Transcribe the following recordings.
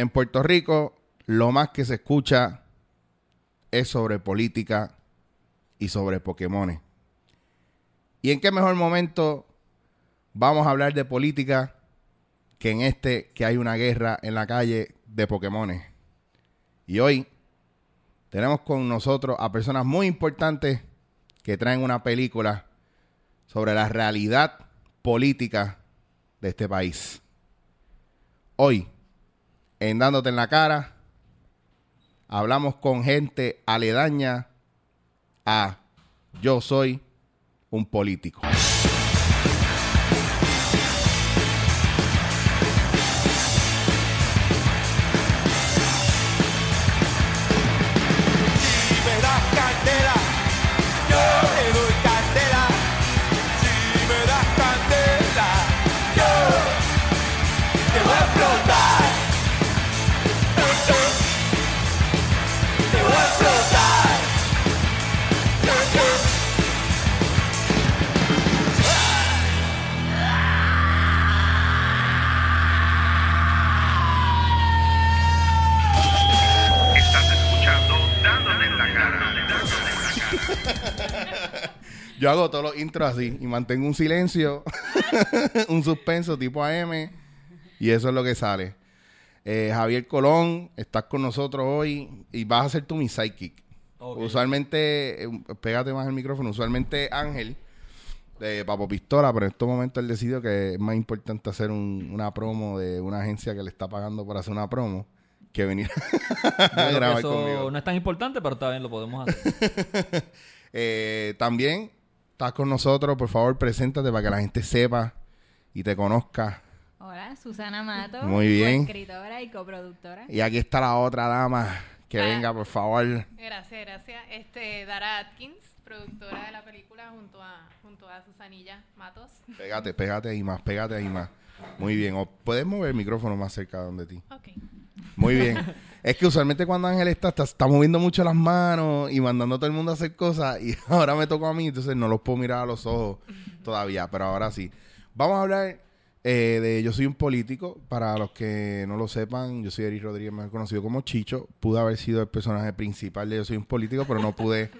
En Puerto Rico, lo más que se escucha es sobre política y sobre Pokémon. ¿Y en qué mejor momento vamos a hablar de política que en este que hay una guerra en la calle de Pokémon? Y hoy tenemos con nosotros a personas muy importantes que traen una película sobre la realidad política de este país. Hoy en Dándote en la Cara. Hablamos con gente aledaña a Yo soy un político. Yo hago todos los intros así y mantengo un silencio, un suspenso tipo AM y eso es lo que sale. Eh, Javier Colón, estás con nosotros hoy y vas a ser tú mi sidekick. Usualmente, eh, pégate más el micrófono, usualmente Ángel de Papo Pistola, pero en estos momentos él decidió que es más importante hacer un- una promo de una agencia que le está pagando por hacer una promo que venir a grabar eso conmigo. no es tan importante, pero está bien, lo podemos hacer. Eh, también estás con nosotros, por favor, preséntate para que la gente sepa y te conozca. Hola, Susana Mato. Muy bien. Escritora y coproductora. Y aquí está la otra dama. Que Ah. venga, por favor. Gracias, gracias. Este, Dara Atkins, productora de la película junto a, junto a Susanilla Matos. Pégate, pégate ahí más, pégate ahí más. Muy bien. O puedes mover el micrófono más cerca de donde ti. Ok. Muy bien. es que usualmente cuando Ángel está, está, moviendo mucho las manos y mandando a todo el mundo a hacer cosas. Y ahora me tocó a mí, entonces no los puedo mirar a los ojos todavía. Pero ahora sí. Vamos a hablar eh, de Yo soy un político. Para los que no lo sepan, yo soy Eric Rodríguez, mejor conocido como Chicho. Pude haber sido el personaje principal de Yo soy un político, pero no pude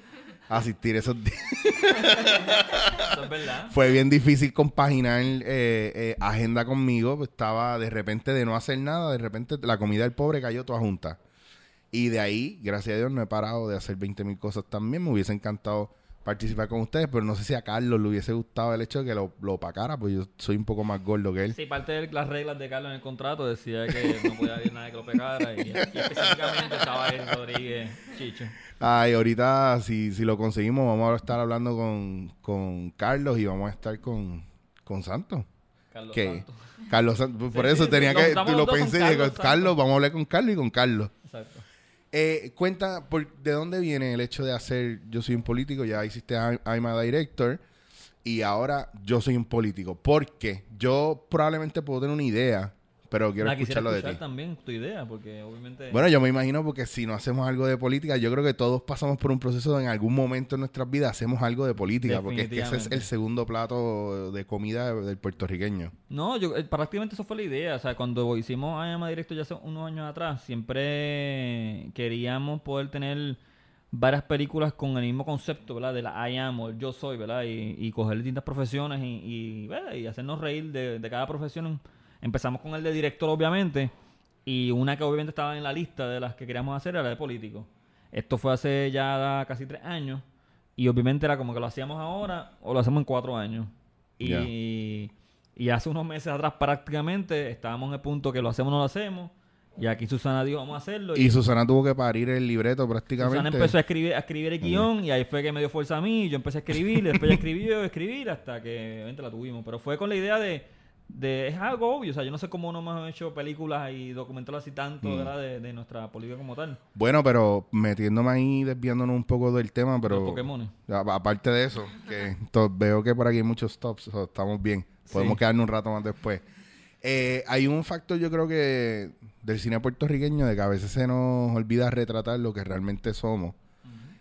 asistir esos días. Eso es verdad. Fue bien difícil compaginar eh, eh, agenda conmigo. Estaba de repente de no hacer nada, de repente la comida del pobre cayó toda junta. Y de ahí, gracias a Dios, no he parado de hacer 20 mil cosas también. Me hubiese encantado participar con ustedes, pero no sé si a Carlos le hubiese gustado el hecho de que lo, lo opacara, pues yo soy un poco más gordo que él. Sí, parte de las reglas de Carlos en el contrato decía que no podía haber nadie que lo pegara y, y específicamente estaba él, Rodríguez, Chicho. Ay, ahorita si, si lo conseguimos, vamos a estar hablando con, con Carlos y vamos a estar con, con Santos. Carlos que Santos. Carlos Santos, por Sí, eso sí, tenía que, juntamos lo pensé, y Carlos Carlos, vamos a hablar con Carlos y con Carlos. Exacto. Eh, cuenta, por, ¿de dónde viene el hecho de hacer Yo soy un político? Ya hiciste I'm I'm a Director y ahora Yo soy un político. Porque yo probablemente puedo tener una idea, pero quiero escucharlo de escuchar ti. también tu idea, porque obviamente... Bueno, yo me imagino porque si no hacemos algo de política, yo creo que todos pasamos por un proceso de en algún momento en nuestras vidas hacemos algo de política, porque es que ese es el segundo plato de comida del puertorriqueño. No, yo eh, prácticamente eso fue la idea. O sea, cuando hicimos Ayama Directo ya hace unos años atrás, siempre queríamos poder tener varias películas con el mismo concepto, ¿verdad? De la I am o el yo soy, ¿verdad? Y, y coger distintas profesiones y, y, hacernos reír de, de cada profesión. Empezamos con el de director, obviamente, y una que obviamente estaba en la lista de las que queríamos hacer era la de político. Esto fue hace ya casi tres años. Y obviamente era como que lo hacíamos ahora o lo hacemos en cuatro años. Y, Ya. y hace unos meses atrás prácticamente estábamos en el punto que lo hacemos o no lo hacemos. Y aquí Susana dijo, vamos a hacerlo. Y Susana tuvo que parir el libreto prácticamente. Susana empezó a escribir, a escribir el guion y ahí fue que me dio fuerza a mí. y Yo empecé a escribir, después ella escribió, escribir hasta que obviamente la tuvimos. Pero fue con la idea de, de es algo obvio. O sea, yo no sé cómo no hemos hecho películas y documentales así tanto, Mm. ¿verdad? De, de nuestra política como tal. Bueno, pero metiéndome ahí, desviándonos un poco del tema, pero... Los Pokémon. Aparte de eso, que to- veo que por aquí hay muchos stops, so estamos bien. Podemos Sí. quedarnos un rato más después. Eh, hay un factor, yo creo que del cine puertorriqueño, de que a veces se nos olvida retratar lo que realmente somos.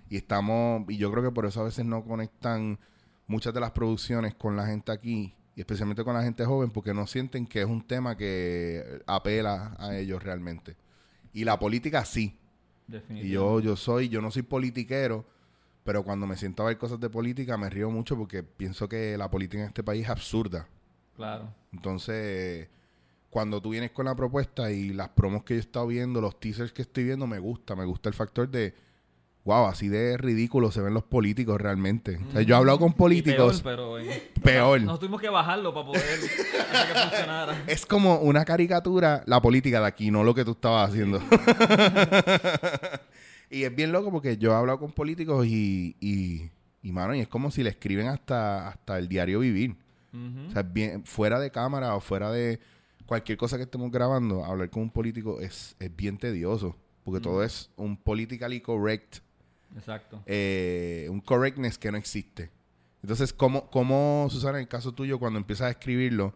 Y estamos, y yo creo que por eso a veces no conectan muchas de las producciones con la gente aquí, y especialmente con la gente joven, porque no sienten que es un tema que apela a ellos realmente. Y la política sí. Y yo, yo soy, yo no soy politiquero, pero cuando me siento a ver cosas de política me río mucho porque pienso que la política en este país es absurda. Claro. Entonces, cuando tú vienes con la propuesta y las promos que yo he estado viendo, los teasers que estoy viendo, me gusta. Me gusta el factor de, wow, así de ridículo se ven los políticos realmente. O sea, yo he hablado con Y políticos, peor, pero... eh, peor. Nos tuvimos que bajarlo para poder hacer que funcionara. Es como una caricatura, la política de aquí, no lo que tú estabas haciendo. y es bien loco porque yo he hablado con políticos y, y, y mano, y es como si le escriben hasta, hasta el diario vivir. O sea, bien, fuera de cámara o fuera de cualquier cosa que estemos grabando, hablar con un político es, es bien tedioso. Porque todo es un politically correct, Exacto. eh, un correctness que no existe. Entonces, ¿cómo, ¿cómo, Susana, en el caso tuyo, cuando empiezas a escribirlo,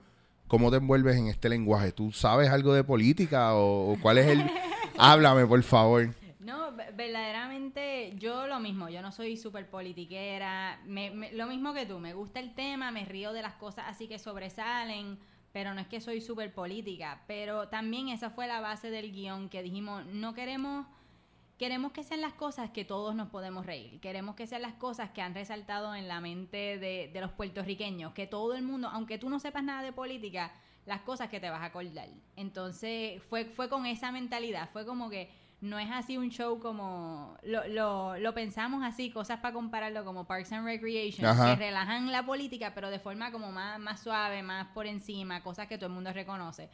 cómo te envuelves en este lenguaje? ¿Tú sabes algo de política o, o cuál es el... Háblame, por favor. No, ve- verdaderamente yo lo mismo, yo no soy súper politiquera, me- me- lo mismo que tú, me gusta el tema, me río de las cosas así que sobresalen, pero no es que soy súper política, pero también esa fue la base del guion que dijimos, no queremos, queremos que sean las cosas que todos nos podemos reír, queremos que sean las cosas que han resaltado en la mente de, de los puertorriqueños, que todo el mundo, aunque tú no sepas nada de política, las cosas que te vas a acordar. Entonces fue, fue con esa mentalidad, fue como que no es así un show como lo, lo, lo pensamos así, cosas para compararlo como Parks and Recreation, Ajá. que relajan la política, pero de forma como más, más suave, más por encima, cosas que todo el mundo reconoce.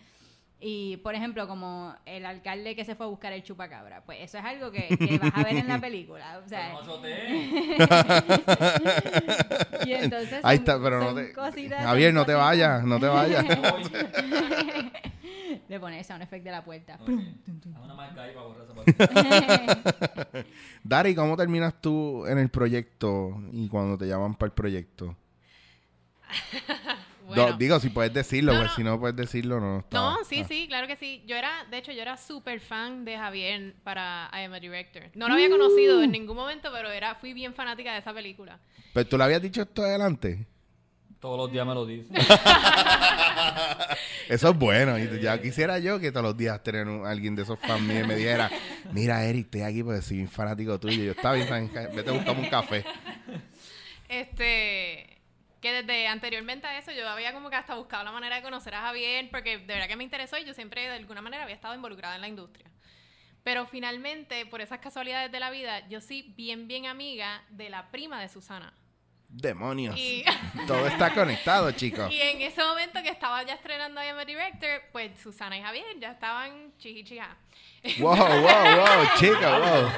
Y, por ejemplo, como el alcalde que se fue a buscar el chupacabra, pues eso es algo que, que vas a ver en la película. O sea, y entonces Ahí está, pero no te... Javier, no te vayas, no te vayas. Le pones sound effect de la puerta. Ok. Haz una marca ahí para borrar esa parte. Dari, ¿cómo terminas tú en el proyecto y cuando te llaman para el proyecto? Bueno. Do- digo, si puedes decirlo, No, pues no. si no puedes decirlo, no. está- No, sí, ah. sí, claro que sí. Yo era, de hecho, yo era súper fan de Javier para I Am a Director. No lo había conocido en ningún momento, pero era, fui bien fanática de esa película. Pero tú le habías dicho esto adelante. Todos los días me lo dice. Eso es bueno. Y ya quisiera yo que todos los días tener un- alguien de esos fans míos y me dijera, mira, Eric, estoy aquí porque soy un fanático tuyo. Yo estaba bien, vete a buscarme un café. Este, que desde anteriormente a eso yo había como que hasta buscado la manera de conocer a Javier, porque de verdad que me interesó y yo siempre de alguna manera había estado involucrada en la industria. Pero finalmente, por esas casualidades de la vida, yo sí bien, bien amiga de la prima de Susana. Demonios. Y, Todo está conectado, chicos. y en ese momento que estaba ya estrenando I Am a Director, pues Susana y Javier ya estaban chichichija. Wow, wow, wow, chica, wow.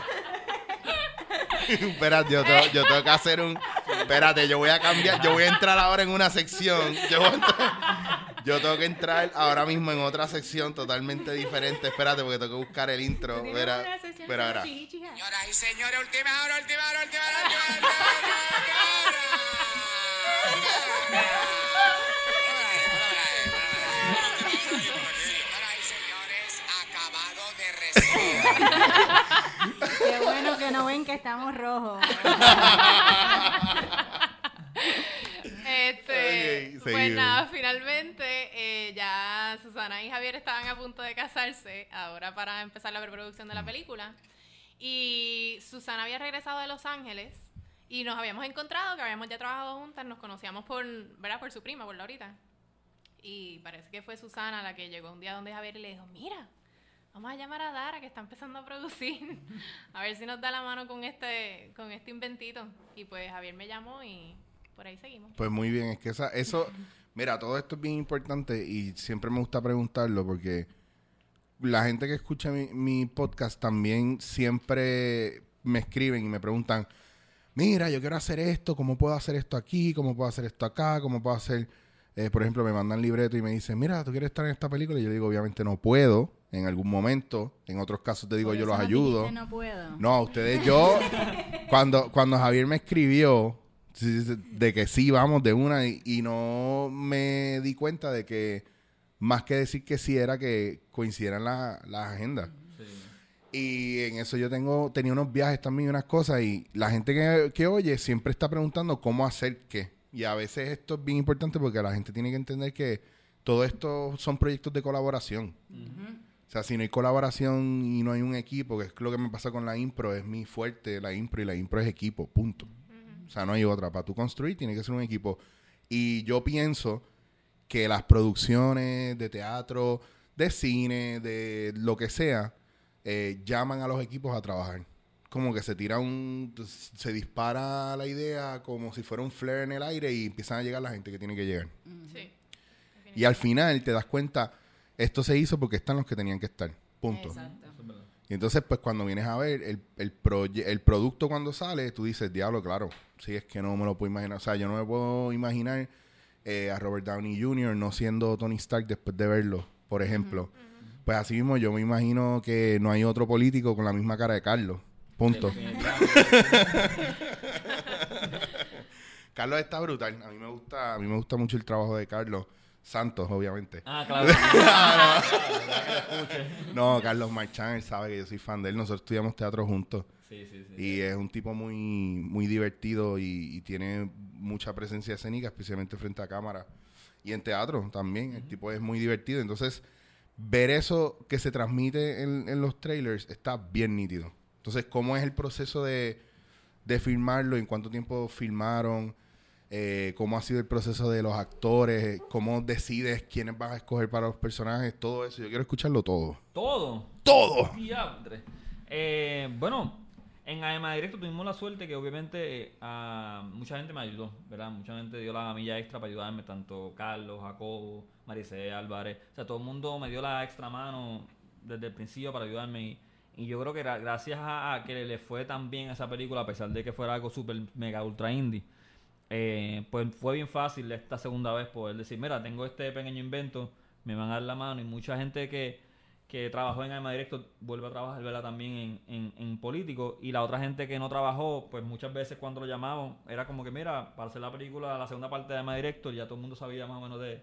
Espérate, yo tengo, yo tengo que hacer un. Espérate, yo voy a cambiar. Yo voy a entrar ahora en una sección. Yo, voy a entrar- yo tengo que entrar ahora mismo en otra sección totalmente diferente. Espérate, porque tengo que buscar el intro. Espera, espera, espera. Señoras y señores, última hora, última hora, última hora, última hora, última hora. Señoras y señores, acabado de recibir. Que no ven que estamos rojos. Este, Ok, pues nada, finalmente eh, ya Susana y Javier estaban a punto de casarse, ahora para empezar la preproducción de la película. Y Susana había regresado de Los Ángeles y nos habíamos encontrado, que habíamos ya trabajado juntas, nos conocíamos por, ¿verdad? por su prima, por Laurita. Y parece que fue Susana la que llegó un día donde Javier y le dijo, mira, vamos a llamar a Dara que está empezando a producir, a ver si nos da la mano con este, con este inventito. Y pues Javier me llamó y por ahí seguimos. Pues muy bien, es que esa, eso, mira, todo esto es bien importante y siempre me gusta preguntarlo porque la gente que escucha mi, mi podcast también siempre me escriben y me preguntan, mira, yo quiero hacer esto, ¿cómo puedo hacer esto aquí? ¿Cómo puedo hacer esto acá? ¿Cómo puedo hacer eh, por ejemplo, me mandan libreto y me dicen, mira, ¿tú quieres estar en esta película? Y yo digo, obviamente no puedo, en algún momento. En otros casos te digo, Por yo los ayudo. No puedo. No, ustedes yo, cuando, cuando Javier me escribió de que sí, vamos de una, y, y no me di cuenta de que más que decir que sí era que coincidieran la- las agendas. Y en eso yo tengo, tenía unos viajes también y unas cosas, y la gente que, que oye siempre está preguntando cómo hacer qué. Y a veces esto es bien importante porque la gente tiene que entender que todo esto son proyectos de colaboración. O sea, si no hay colaboración y no hay un equipo, que es lo que me pasa con la impro, es mi fuerte, la impro, y la impro es equipo, punto. O sea, no hay otra. Para tú construir tiene que ser un equipo. Y yo pienso que las producciones de teatro, de cine, de lo que sea, eh, llaman a los equipos a trabajar. Como que se tira un... se dispara la idea como si fuera un flare en el aire y empiezan a llegar la gente que tiene que llegar. Sí. Y al final te das cuenta, esto se hizo porque están los que tenían que estar. Punto. Exacto. Y entonces, pues cuando vienes a ver el, el, proye- el producto cuando sale, tú dices, diablo, claro, sí, es que no me lo puedo imaginar. O sea, yo no me puedo imaginar eh, a Robert Downey Jr. no siendo Tony Stark después de verlo, por ejemplo. Pues así mismo yo me imagino que no hay otro político con la misma cara de Carlos. Punto. Carlos está brutal. A mí me gusta, a mí me gusta mucho el trabajo de Carlos Santos, obviamente. Ah, claro. No, Carlos Marchán, él sabe que yo soy fan de él. Nosotros estudiamos teatro juntos. Sí, sí, sí. Y es un tipo muy, muy divertido y, y tiene mucha presencia escénica, especialmente frente a cámara. Y en teatro también. El tipo es muy divertido. Entonces, ver eso que se transmite en, en los trailers está bien nítido. Entonces, ¿cómo es el proceso de, de filmarlo? ¿En cuánto tiempo filmaron? Eh, ¿Cómo ha sido el proceso de los actores? ¿Cómo decides quiénes vas a escoger para los personajes? Todo eso. Yo quiero escucharlo todo. Todo. ¡Todo! Eh, bueno, en AEMA Directo tuvimos la suerte que obviamente eh, a mucha gente me ayudó, ¿verdad? Mucha gente dio la milla extra para ayudarme, tanto Carlos, Jacobo, Maricé, Álvarez. O sea, todo el mundo me dio la extra mano desde el principio para ayudarme. Y, y yo creo que gracias a, que le fue tan bien esa película, a pesar de que fuera algo súper mega ultra indie, eh, pues fue bien fácil esta segunda vez poder decir, mira, tengo este pequeño invento, me van a dar la mano y mucha gente que, que trabajó en Alma Directo vuelve a trabajar ¿verdad? también en, en, en político y la otra gente que no trabajó, pues muchas veces cuando lo llamamos era como que, mira, para hacer la película, la segunda parte de Alma Directo, ya todo el mundo sabía más o menos de,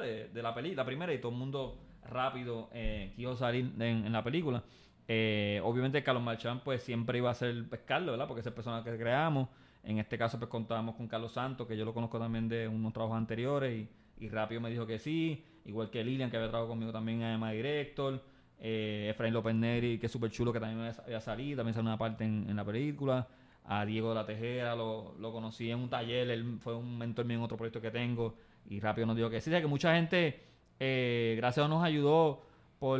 de, de la peli, la primera y todo el mundo rápido eh, quiso salir en, en la película. Eh, obviamente Carlos Marchán pues siempre iba a ser pues, Carlos, ¿verdad? Porque es el personaje que creamos. En este caso pues contábamos con Carlos Santos, que yo lo conozco también de unos trabajos anteriores y, y rápido me dijo que sí. Igual que Lilian, que había trabajado conmigo también Emma Director. Eh, Efraín López Neri, que es súper chulo, que también había salido, también salió una parte en, en la película. A Diego de la Tejera, lo, lo conocí en un taller, él fue un mentor mío en otro proyecto que tengo y rápido nos dijo que sí. O sea, que mucha gente, eh, gracias a Dios, nos ayudó por,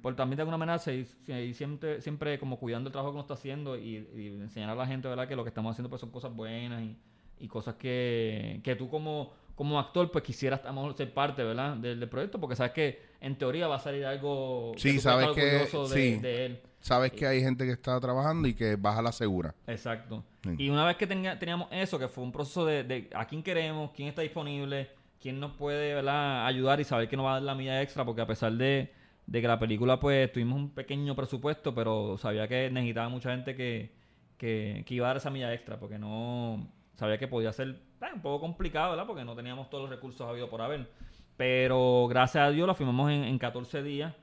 por también de alguna manera seguir, seguir siempre, siempre como cuidando el trabajo que uno está haciendo y, y enseñar a la gente, ¿verdad? Que lo que estamos haciendo pues son cosas buenas y, y cosas que, que tú como, como actor pues quisieras a lo mejor ser parte, ¿verdad? Del, del proyecto porque sabes que en teoría va a salir algo Sí, puedes sabes que- de, sí. de él. Sabes que hay gente que está trabajando y que baja la segura. Exacto. Sí. Y una vez que tenga- teníamos eso, que fue un proceso de, de a quién queremos, quién está disponible, quién nos puede ¿verdad? ayudar y saber que nos va a dar la milla extra, porque a pesar de, de que la película, pues tuvimos un pequeño presupuesto, pero sabía que necesitaba mucha gente que, que, que iba a dar esa milla extra, porque no sabía que podía ser eh, un poco complicado, ¿verdad? Porque no teníamos todos los recursos habidos por haber. Pero gracias a Dios la firmamos en, en 14 días,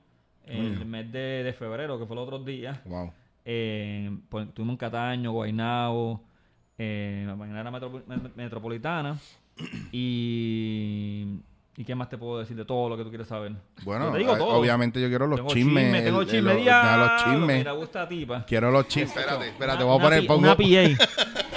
en el mes de, de febrero, que fue los otros días. Wow. Eh, pues, tuvimos en Cataño, Guaynabo, eh, la mañana metropo- met- metropolitana. Y. ¿Y qué más te puedo decir de todo lo que tú quieres saber? Bueno, Te digo eh, todo. obviamente yo quiero los Tengo chismes. chisme, tengo el- el- chisme, los, los chismes. Mira, gusta tipa. Quiero los chismes. Espérate, espérate, Una- voy a una poner. pi- Pongo, Una PA.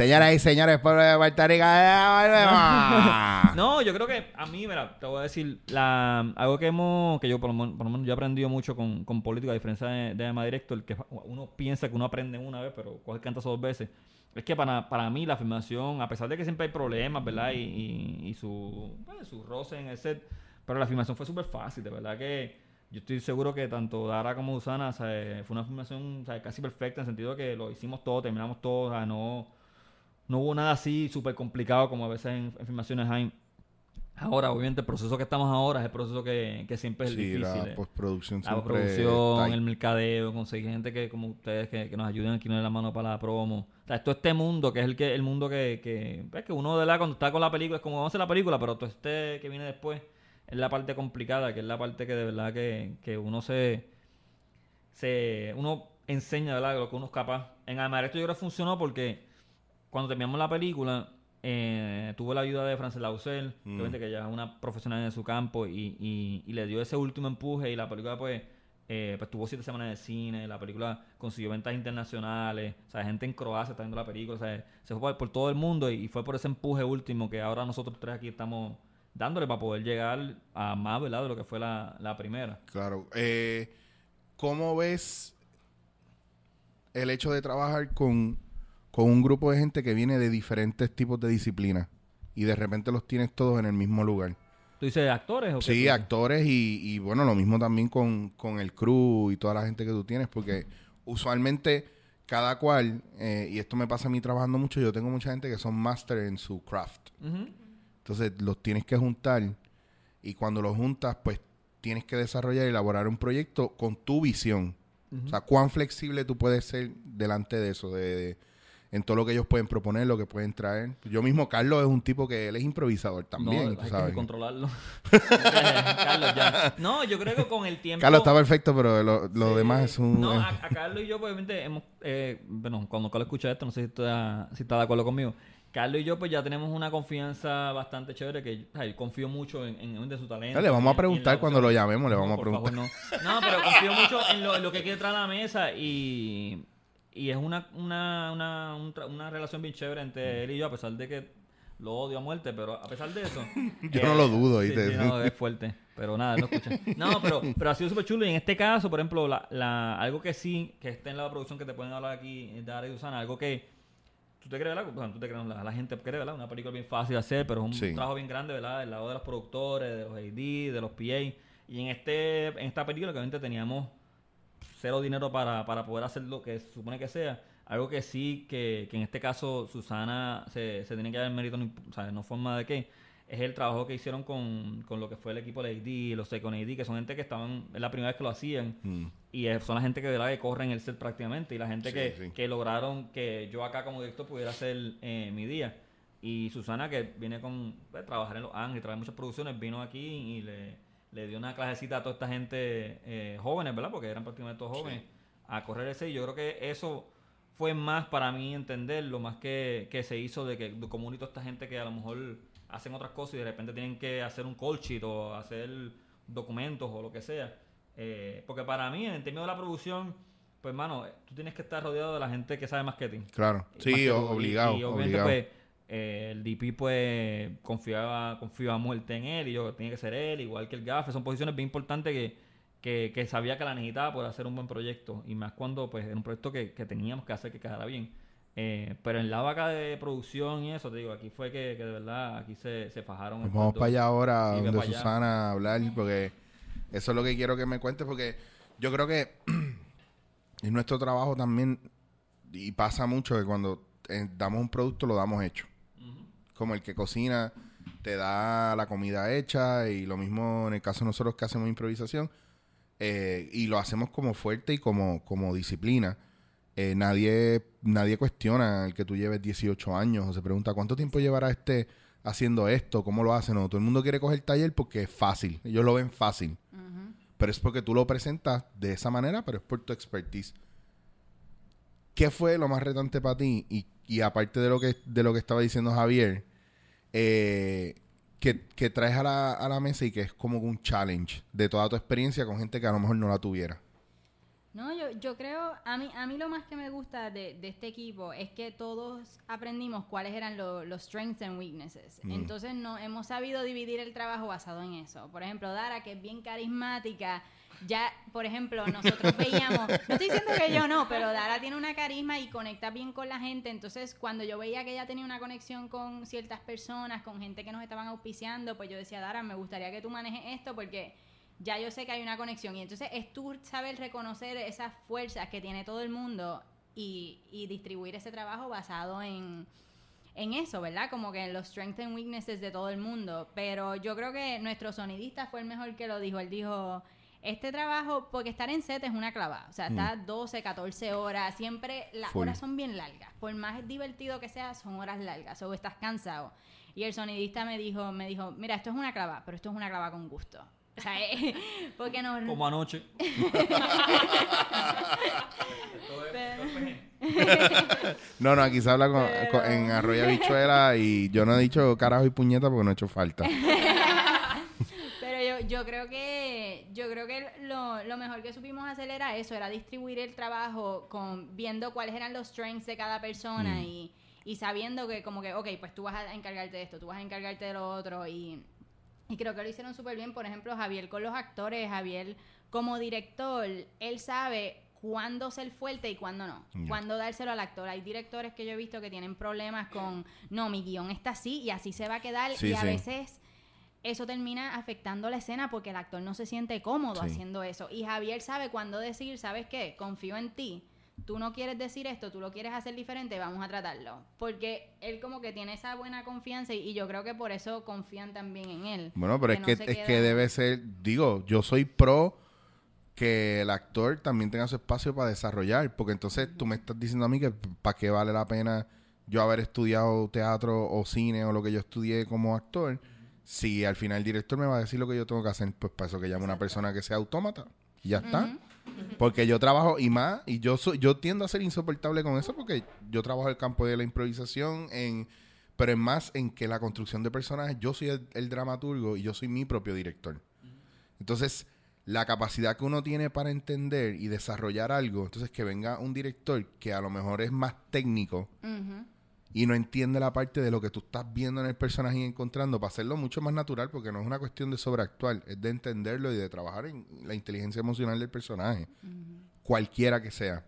Señoras y señores, pueblo de Puerto Rico, volvemos. No, yo creo que a mí, mira, te voy a decir, la, algo que hemos, que yo por lo, yo he aprendido mucho con, con política, a diferencia de, de Emma Directo, el que uno piensa que uno aprende una vez, pero coge el cantazo dos veces. Es que para, para mí la afirmación, a pesar de que siempre hay problemas, ¿verdad? Y, y, y su, pues, su roce en el set, pero la afirmación fue súper fácil, de verdad que yo estoy seguro que tanto Dara como Usana, o sea, fue una afirmación casi perfecta en el sentido de que lo hicimos todo, terminamos todo, o sea, no, no hubo nada así súper complicado como a veces en, en filmaciones hay. Ahora, obviamente, el proceso que estamos ahora es el proceso que, que siempre es Sí, difícil. la eh. postproducción La siempre producción, tight. el mercadeo, conseguir gente que como ustedes que, que nos ayuden aquí en la mano para la promo. O sea, todo este mundo que es el que el mundo que, que, pues, que uno de la cuando está con la película es como vamos a hacer la película, pero todo este que viene después es la parte complicada, que es la parte que de verdad que, que uno se, se uno enseña ¿verdad? lo que uno es capaz. En Amaretto yo creo que funcionó porque cuando terminamos la película eh, tuvo la ayuda de Frances Lausel, que Mm. obviamente que ella es una profesional en su campo y, y- y le dio ese último empuje y la película pues eh, pues tuvo siete semanas de cine, la película consiguió ventas internacionales, o sea, gente en Croacia está viendo la película, o sea, se fue por, por todo el mundo y, y fue por ese empuje último que ahora nosotros tres aquí estamos dándole para poder llegar a más, ¿verdad? De lo que fue la, la primera. Claro. Eh, ¿Cómo ves el hecho de trabajar con, con un grupo de gente que viene de diferentes tipos de disciplinas y de repente los tienes todos en el mismo lugar? ¿Tú dices actores o qué? Sí, tú actores y, y, bueno, lo mismo también con, con el crew y toda la gente que tú tienes, porque usualmente cada cual, eh, y esto me pasa a mí trabajando mucho, yo tengo mucha gente que son máster en su craft. Entonces los tienes que juntar y cuando los juntas, pues tienes que desarrollar y elaborar un proyecto con tu visión. O sea, cuán flexible tú puedes ser delante de eso, de, de- en todo lo que ellos pueden proponer, lo que pueden traer. Yo mismo, Carlos, es un tipo que él es improvisador también, no, hay sabes. que controlarlo. Carlos, ya. No, yo creo que con el tiempo... Carlos está perfecto, pero lo, lo Sí. demás es un... No, es- a, a Carlos y yo, obviamente, hemos. Eh, bueno, cuando Carlos escucha esto, no sé si está, si está de acuerdo conmigo. Carlos y yo, pues, ya tenemos una confianza bastante chévere que confío mucho en, en, su talento. Dale, vamos a en- preguntar cuando lo llamemos, le vamos a preguntar. favor, no. No, pero confío mucho en lo, en lo que quiere traer a la mesa y. Y es una, una, una, un tra- una relación bien chévere entre él y yo, a pesar de que lo odio a muerte, pero a pesar de eso. Yo no lo dudo, sí, ¿viste? sí, no, es fuerte, pero nada, no escucha. No, pero, pero ha sido súper chulo. Y en este caso, por ejemplo, la, la, algo que sí, que está en la producción que te pueden hablar aquí, eh, Dara y Susana, algo que tú te crees, ¿verdad? Bueno, tú te crees, la, la gente cree, ¿verdad? Una película bien fácil de hacer, pero es un Sí. trabajo bien grande, ¿verdad? Del lado de los productores, de los AD, de los PA. Y en, este, en esta película, que obviamente teníamos cero dinero para, para poder hacer lo que se supone que sea. Algo que sí, que, que en este caso Susana se, se tiene que dar el mérito, o sea, no forma de qué, es el trabajo que hicieron con, con lo que fue el equipo de AD, los Second AD, que son gente que estaban, es la primera vez que lo hacían, Mm. y son la gente que, ¿verdad? que corren el set prácticamente, y la gente Sí, que, sí. que lograron que yo acá como director pudiera hacer eh, mi día. Y Susana, que viene con pues, trabajar en Los Ángeles, trabajar muchas producciones, vino aquí y le, le dio una clasecita a toda esta gente eh, jóvenes, ¿verdad? Porque eran prácticamente todos jóvenes, a correr ese. Y yo creo que eso fue más para mí entenderlo, más que, que se hizo de que comunito esta gente que a lo mejor hacen otras cosas y de repente tienen que hacer un call sheet o hacer documentos o lo que sea. Eh, porque para mí, en términos de la producción, pues, mano, tú tienes que estar rodeado de la gente que sabe más que ti. Claro. Sí. Y- obligado, Y, obviamente, obligado. pues, eh, el DP, pues, confiaba, confiaba muerte en él y yo tenía que ser él, igual que el GAFE. Son posiciones bien importantes que, que, que sabía que la necesitaba por hacer un buen proyecto. Y más cuando, pues, era un proyecto que, que teníamos que hacer que quedara bien. Eh, pero en la vaca de producción y eso, te digo, aquí fue que, que de verdad, aquí se, se fajaron. Pues vamos para allá ahora, Sí, donde. Susana a hablar, porque eso es lo que quiero que me cuentes, porque yo creo que en nuestro trabajo también, y pasa mucho que cuando eh, damos un producto lo damos hecho. Como el que cocina te da la comida hecha y lo mismo en el caso de nosotros que hacemos improvisación eh, y lo hacemos como fuerte y como, como disciplina. Eh, nadie, nadie cuestiona el que tú lleves 18 años o se pregunta cuánto tiempo llevará este haciendo esto, cómo lo hacen. No, todo el mundo quiere coger el taller porque es fácil. Ellos lo ven fácil. Pero es porque tú lo presentas de esa manera, pero es por tu expertise. ¿Qué fue lo más retante para ti? Y, y aparte de lo que de lo que estaba diciendo Javier, eh, que, que traes a la, a la mesa y que es como un challenge de toda tu experiencia con gente que a lo mejor no la tuviera. No, yo, yo creo, a mí, a mí lo más que me gusta de, de este equipo es que todos aprendimos cuáles eran lo- los strengths and weaknesses. Mm. Entonces no, hemos sabido dividir el trabajo basado en eso. Por ejemplo, Dara, que es bien carismática, ya, por ejemplo, nosotros veíamos, no estoy diciendo que yo no, pero Dara tiene una carisma y conecta bien con la gente. Entonces, cuando yo veía que ella tenía una conexión con ciertas personas, con gente que nos estaban auspiciando, pues yo decía, Dara, me gustaría que tú manejes esto porque ya yo sé que hay una conexión. Y entonces es tú saber reconocer esas fuerzas que tiene todo el mundo y, distribuir ese trabajo basado en, en eso, ¿verdad? Como que en los strengths and weaknesses de todo el mundo. Pero yo creo que nuestro sonidista fue el mejor que lo dijo. Él dijo, este trabajo, porque estar en set es una clavada. O sea, estás 12, 14 horas. Siempre las Full. horas son bien largas. Por más divertido que sea, son horas largas. O estás cansado. Y el sonidista me dijo, me dijo, mira, esto es una clava, pero esto es una clava con gusto. O sea, eh, porque no... Como anoche. No, no, aquí se habla con- Pero- con- en Arroyo Bichuela y yo no he dicho carajo y puñeta porque no he hecho falta. Yo, creo que yo creo que lo, lo mejor que supimos hacer era eso, era distribuir el trabajo con viendo cuáles eran los strengths de cada persona Mm. y, y sabiendo que como que, ok, pues tú vas a encargarte de esto, tú vas a encargarte de lo otro y, y creo que lo hicieron súper bien. Por ejemplo, Javier con los actores, Javier como director, él sabe cuándo ser fuerte y cuándo no. Ya. Cuándo dárselo al actor. Hay directores que yo he visto que tienen problemas con, no, mi guion está así y así se va a quedar. Sí, y a sí. veces eso termina afectando la escena porque el actor no se siente cómodo Sí. haciendo eso. Y Javier sabe cuándo decir, ¿sabes qué? Confío en ti. Tú no quieres decir esto, tú lo quieres hacer diferente, vamos a tratarlo. Porque él como que tiene esa buena confianza y, y yo creo que por eso confían también en él. Bueno, pero es no que, es que debe ser, digo, yo soy pro que el actor también tenga su espacio para desarrollar, porque entonces tú me estás diciendo a mí que para qué vale la pena yo haber estudiado teatro o cine o lo que yo estudié como actor, si al final el director me va a decir lo que yo tengo que hacer, pues para eso que llame una persona que sea autómata y ya está. Porque yo trabajo y más, y yo soy, yo tiendo a ser insoportable con eso porque yo trabajo en el campo de la improvisación, en, pero es más en que la construcción de personajes, yo soy el, el dramaturgo y yo soy mi propio director. Entonces, la capacidad que uno tiene para entender y desarrollar algo, entonces que venga un director que a lo mejor es más técnico. Y no entiende la parte de lo que tú estás viendo en el personaje y encontrando, para hacerlo mucho más natural, porque no es una cuestión de sobreactuar, es de entenderlo y de trabajar en la inteligencia emocional del personaje, cualquiera que sea.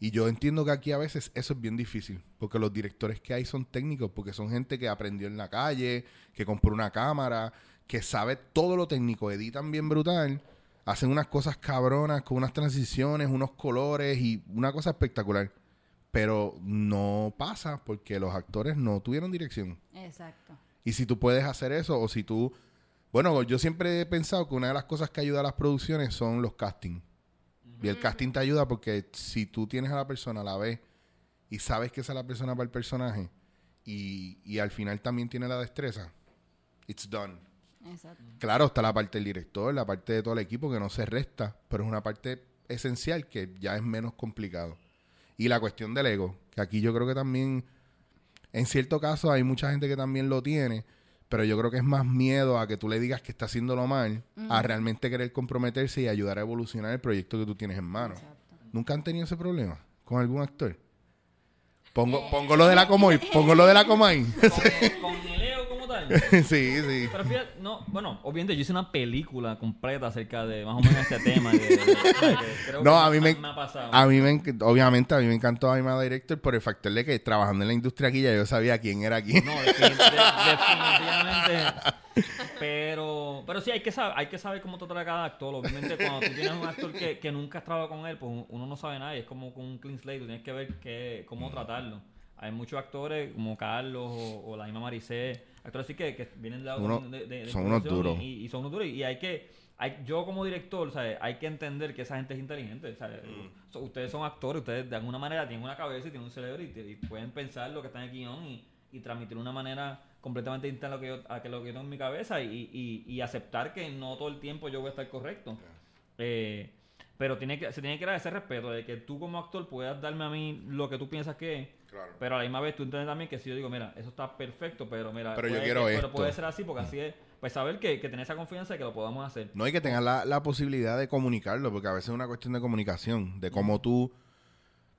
Y yo entiendo que aquí a veces eso es bien difícil, porque los directores que hay son técnicos, porque son gente que aprendió en la calle, que compró una cámara, que sabe todo lo técnico, editan bien brutal, hacen unas cosas cabronas con unas transiciones, unos colores y una cosa espectacular. Pero no pasa porque los actores no tuvieron dirección. Exacto. Y si tú puedes hacer eso, o si tú. Bueno, yo siempre he pensado que una de las cosas que ayuda a las producciones son los castings. Y el casting te ayuda porque si tú tienes a la persona, la ves y sabes que esa es la persona para el personaje y, y al final también tiene la destreza, it's done. Exacto. Claro, está la parte del director, la parte de todo el equipo que no se resta, pero es una parte esencial que ya es menos complicado. Y la cuestión del ego, que aquí yo creo que también, en cierto caso, hay mucha gente que también lo tiene, pero yo creo que es más miedo a que tú le digas que está haciéndolo mal, a realmente querer comprometerse y ayudar a evolucionar el proyecto que tú tienes en mano. Exacto. ¿Nunca han tenido ese problema con algún actor? Pongo, pongo lo de la Comay, pongo lo de la Comay. Con, con sí, sí. Pero fíjate, no, bueno, obviamente yo hice una película completa acerca de más o menos ese tema. de- de- de- que creo No, que a mí me, ha pasado. a mí me, obviamente a mí me encantó Aima Director por el factor de que trabajando en la industria aquí ya yo sabía quién era quién. No, defini- de- definitivamente. Pero, pero sí, hay que saber, hay que saber cómo tratar a cada actor. Obviamente, cuando tú tienes un actor que, que nunca has trabajado con él, pues uno no sabe nada. y es como con un clean slate, tú tienes que ver qué, cómo tratarlo. Hay muchos actores como Carlos o, o la misma Maricé, actores así que, que vienen de, Uno- de- de- de son unos duros. Y, y son unos duros. Y hay que, hay, yo como director, ¿sabes? hay que entender que esa gente es inteligente. ¿sabes? Mm. So, ustedes son actores, ustedes de alguna manera tienen una cabeza y tienen un cerebro y, pueden pensar lo que está en el guion y, y transmitir de una manera completamente distinta a lo que yo, a que lo que yo tengo en mi cabeza y, y, y aceptar que no todo el tiempo yo voy a estar correcto. Eh, pero tiene que, se tiene que dar ese respeto de que tú como actor puedas darme a mí lo que tú piensas que es. Claro. Pero a la misma vez tú entiendes también que si yo digo, mira, eso está perfecto, pero mira, Pero yo puede quiero que- esto. pero puede ser así porque así es. Pues saber que, que tener esa confianza de que lo podamos hacer. No, y que tengas la, la posibilidad de comunicarlo, porque a veces es una cuestión de comunicación, de cómo tú...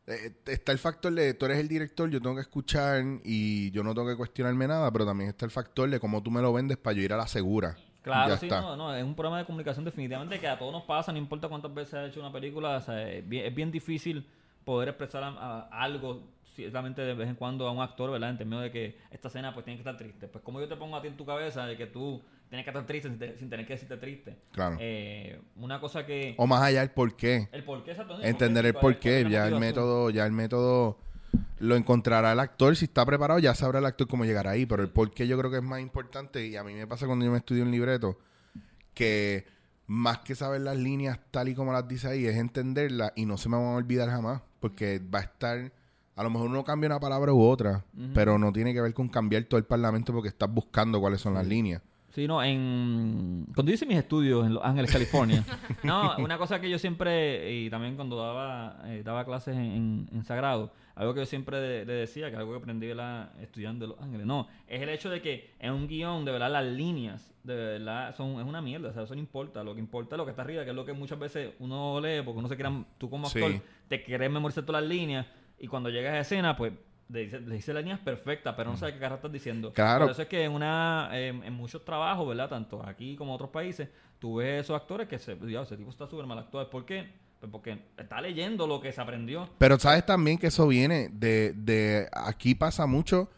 eh, está el factor de, tú eres el director, yo tengo que escuchar y yo no tengo que cuestionarme nada, pero también está el factor de cómo tú me lo vendes para yo ir a la segura. Claro, ya sí, está. no, no, es un problema de comunicación definitivamente que a todos nos pasa, no importa cuántas veces has hecho una película, o sea, es, bien, es bien difícil poder expresar a- a- algo ciertamente de vez en cuando a un actor, ¿verdad? En términos de que esta escena pues tiene que estar triste. Pues como yo te pongo a ti en tu cabeza de que tú tienes que estar triste sin, te- sin tener que decirte triste. Claro. Eh, una cosa que... O más allá el por qué. El por qué exacto. Entender el por qué. Ya el método, ya el método... lo encontrará el actor. Si está preparado, ya sabrá el actor cómo llegar ahí. Pero el por qué yo creo que es más importante, y a mí me pasa cuando yo me estudio un libreto, que más que saber las líneas tal y como las dice ahí, es entenderlas y no se me van a olvidar jamás. Porque va a estar. A lo mejor uno cambia una palabra u otra, pero no tiene que ver con cambiar todo el parlamento porque estás buscando cuáles son las líneas. Sí, no, en... Cuando hice mis estudios en Los Ángeles, California, no, una cosa que yo siempre, y también cuando daba, eh, daba clases en, Sagrado, algo que yo siempre de- le decía, que algo que aprendí la, estudiando en Los Ángeles, no, es el hecho de que en un guion, de verdad, las líneas, de verdad, son, es una mierda, o sea, eso no importa, lo que importa es lo que está arriba, que es lo que muchas veces uno lee, porque uno se quiera, tú como Sí. actor, te quieres memorizar todas las líneas, y cuando llegas a escena, pues, le dice, le dice las líneas perfectas, pero no sabes qué carajo estás diciendo. Claro. Por eso es que en una en, en muchos trabajos, ¿verdad? Tanto aquí como en otros países, tú ves esos actores que se, Dios, ese tipo está súper mal actuado. ¿Por qué? Pues porque está leyendo lo que se aprendió. Pero sabes también que eso viene de, de aquí pasa mucho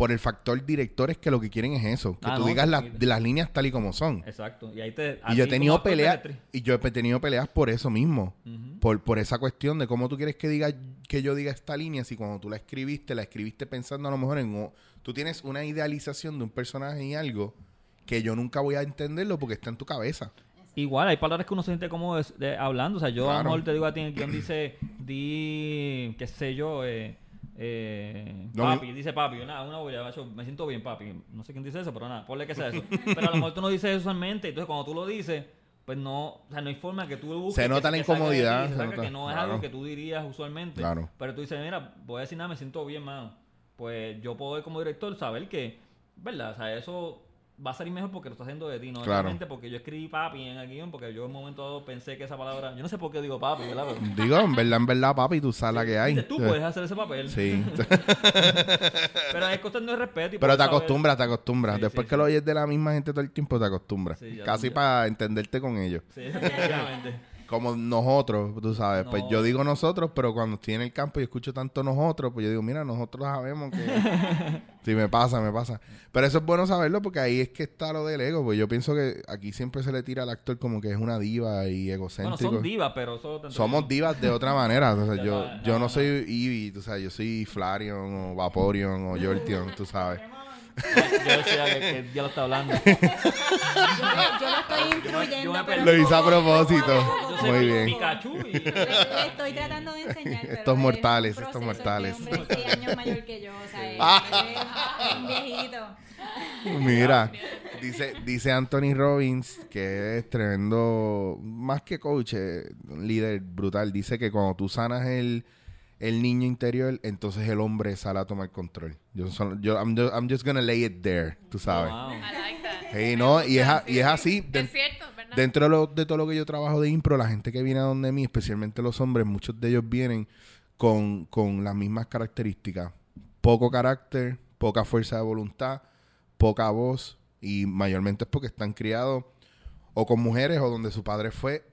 por el factor directores que lo que quieren es eso, que Ah, tú no, digas de las líneas tal y como son. Exacto. Y ahí te. Y yo he tenido peleas y yo he tenido peleas por eso mismo, por, por esa cuestión de cómo tú quieres que diga que yo diga esta línea si cuando tú la escribiste la escribiste pensando a lo mejor en o- tú tienes una idealización de un personaje y algo que yo nunca voy a entenderlo porque está en tu cabeza. Igual, hay palabras que uno se siente como de- hablando. O sea, yo a lo mejor te digo a ti en el guion dice, di, qué sé yo, eh, eh, papi, dice papi, nada, una boya, macho, me siento bien, papi. No sé quién dice eso, pero nada, ponle que sea eso. Pero a lo mejor tú no dices eso usualmente, entonces cuando tú lo dices, pues no, o sea, no hay forma que tú lo busques. Se nota que- la que ti, incomodidad, se se nota, que no es claro. algo que tú dirías usualmente. Claro. Pero tú dices, mira, voy a decir nada, me siento bien, mano. Pues yo puedo como director saber que, ¿verdad? O sea, eso va a salir mejor porque lo está haciendo de ti, no Claro. realmente porque yo escribí papi en el guion, porque yo en un momento dado pensé que esa palabra, yo no sé por qué digo papi, ¿verdad? Pero, Digo, en verdad, en verdad, papi, tú sabes la que hay. tú puedes hacer ese papel. Sí. Pero es cuestión de respeto. y Pero te acostumbras, te acostumbras. Sí, Después sí, que sí. lo oyes de la misma gente todo el tiempo, te acostumbras. Casi para entenderte con ellos. Sí, definitivamente. Como nosotros, tú sabes. Pues yo digo nosotros, pero cuando estoy en el campo y escucho tanto nosotros, pues yo digo, mira, nosotros sabemos que... sí, me pasa, me pasa. Pero eso es bueno saberlo porque ahí es que está lo del ego. Pues yo pienso que aquí siempre se le tira al actor como que es una diva y Bueno, egocéntrico. son divas, pero Somos divas de otra manera. O sea, yo, yo no, soy Ivy, tú sabes, yo soy Flareon o Vaporeon o Jolteon, tú sabes. Yo decía que, que ya lo está hablando. Yo, yo lo estoy incluyendo. yo me pero Lo hice a propósito. Yo soy Muy bien. poco. Pikachu y... Le, le estoy tratando de enseñar. pero Estos es mortales, un estos proceso, mortales. Este hombre es seis años mayor que yo, o sea, es- Ah. es, un viejito. Mira, dice, dice Anthony Robbins, que es tremendo, más que coach, eh, un líder brutal. Dice que cuando tú sanas el, el niño interior, entonces el hombre sale a tomar control. Yo, yo I'm, ju- I'm just gonna lay it there, tú sabes. Wow. I like that. Sí, no, y es, a- y es así. de- Es cierto, ¿verdad? dentro de, lo- de todo lo que yo trabajo de impro, la gente que viene a donde mí, especialmente los hombres, muchos de ellos vienen con, con las mismas características. Poco carácter, poca fuerza de voluntad, poca voz y mayormente es porque están criados o con mujeres o donde su padre fue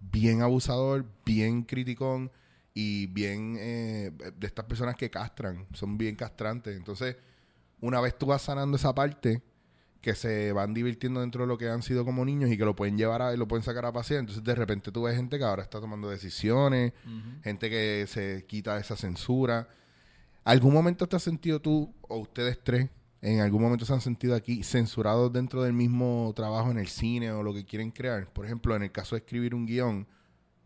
bien abusador, bien criticón y bien eh, de estas personas que castran, son bien castrantes. Entonces, una vez tú vas sanando esa parte, que se van divirtiendo dentro de lo que han sido como niños y que lo pueden llevar a, y lo pueden sacar a pasear. Entonces, de repente tú ves gente que ahora está tomando decisiones, gente que se quita esa censura. ¿Algún momento te has sentido tú, o ustedes tres, en algún momento se han sentido aquí censurados dentro del mismo trabajo en el cine o lo que quieren crear? Por ejemplo, en el caso de escribir un guion,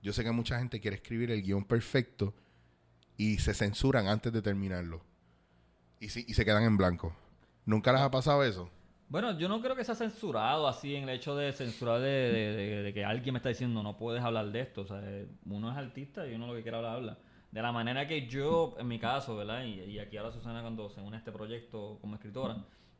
yo sé que mucha gente quiere escribir el guion perfecto y se censuran antes de terminarlo. Y, si- y se quedan en blanco. ¿Nunca les ha pasado eso? Bueno, yo no creo que sea censurado así en el hecho de censurar de, que alguien me está diciendo no puedes hablar de esto. O sea, uno es artista y uno lo que quiera hablar, habla. De la manera que yo, en mi caso, ¿verdad? Y, y aquí ahora Susana cuando se une a este proyecto como escritora,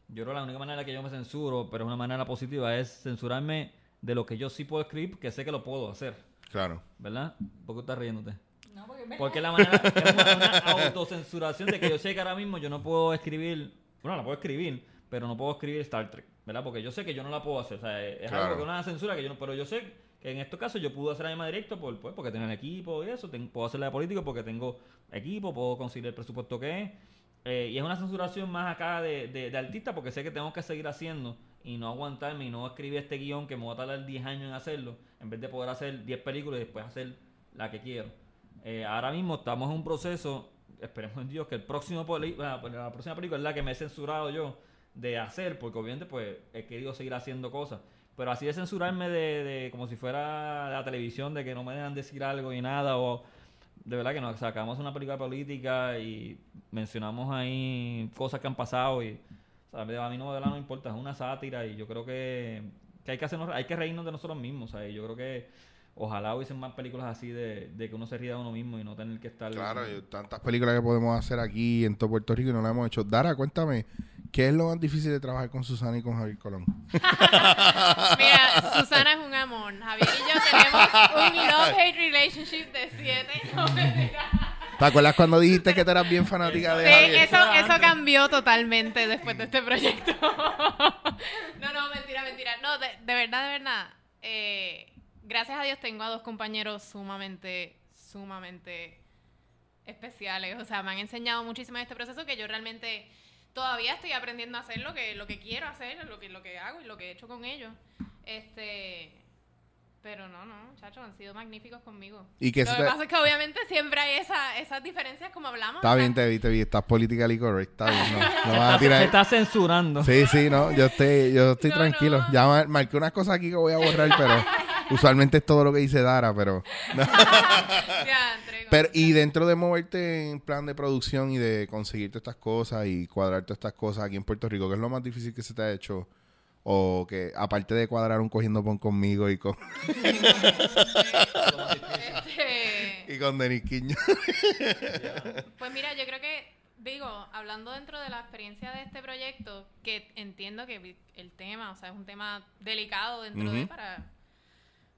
yo creo que la única manera que yo me censuro, pero es una manera positiva, es censurarme de lo que yo sí puedo escribir, que sé que lo puedo hacer, Claro. ¿verdad? ¿Por qué estás riéndote? No, porque. Porque la manera es una, autocensuración de que yo sé que ahora mismo yo no puedo escribir, bueno, la puedo escribir, pero no puedo escribir Star Trek, ¿verdad? Porque yo sé que yo no la puedo hacer, o sea, es Claro. algo que una censura que yo no, pero yo sé que en estos casos yo pude hacer la misma directo por, pues, porque tengo el equipo y eso, ten- puedo hacerla de político porque tengo equipo, puedo conseguir el presupuesto que es, eh, y es una censuración más acá de, de, de artista porque sé que tengo que seguir haciendo y no aguantarme y no escribir este guion que me va a tardar 10 años en hacerlo, en vez de poder hacer 10 películas y después hacer la que quiero. Eh, ahora mismo estamos en un proceso esperemos en Dios que el próximo poli- la, la próxima película es la que me he censurado yo de hacer, porque obviamente pues he querido seguir haciendo cosas. Pero así de censurarme de, de como si fuera la televisión, de que no me dejan decir algo y nada, o de verdad que no, sacamos una película política y mencionamos ahí cosas que han pasado y ¿sabes? a mí no, de verdad no me importa, es una sátira y yo creo que, que hay que hacernos, hay que reírnos de nosotros mismos, ¿sabes? Yo creo que ojalá hubiesen más películas así de, de que uno se ría de uno mismo y no tener que estar... Claro, y tantas películas que podemos hacer aquí en todo Puerto Rico y no las hemos hecho. Dara, cuéntame, ¿qué es lo más difícil de trabajar con Susana y con Javier Colón? Mira, Susana es un amor. Javier y yo tenemos un love-hate relationship de siete. No, mentira. ¿Te acuerdas cuando dijiste que tú eras bien fanática de Sí, Javier? eso, eso cambió totalmente después de este proyecto. no, no, mentira, mentira. No, de, de verdad, de verdad. eh, gracias a Dios tengo a dos compañeros sumamente, sumamente especiales. O sea, me han enseñado muchísimo en este proceso que yo realmente todavía estoy aprendiendo a hacer lo que, lo que quiero hacer, lo que, lo que hago y lo que he hecho con ellos. Este. Pero no, no, muchachos, han sido magníficos conmigo. Y que Lo se que te- pasa es que obviamente siempre hay esa, esas diferencias como hablamos. Está o sea, bien, te vi, te vi. Estás politically correct. Está bien, no, no vas a Se tirar... está censurando. Sí, sí, no, yo estoy, yo estoy No, tranquilo. no. Ya mar- marqué unas cosas aquí que voy a borrar, pero usualmente es todo lo que dice Dara, pero... Ya, pero y dentro de moverte en plan de producción y de conseguirte estas cosas y cuadrarte estas cosas aquí en Puerto Rico, ¿qué es lo más difícil que se te ha hecho? O que, aparte de cuadrar un cogiendo pon conmigo y con, Este, y con Denis Quiño. pues mira, yo creo que, digo, hablando dentro de la experiencia de este proyecto, que entiendo que el tema, o sea, es un tema delicado dentro de para,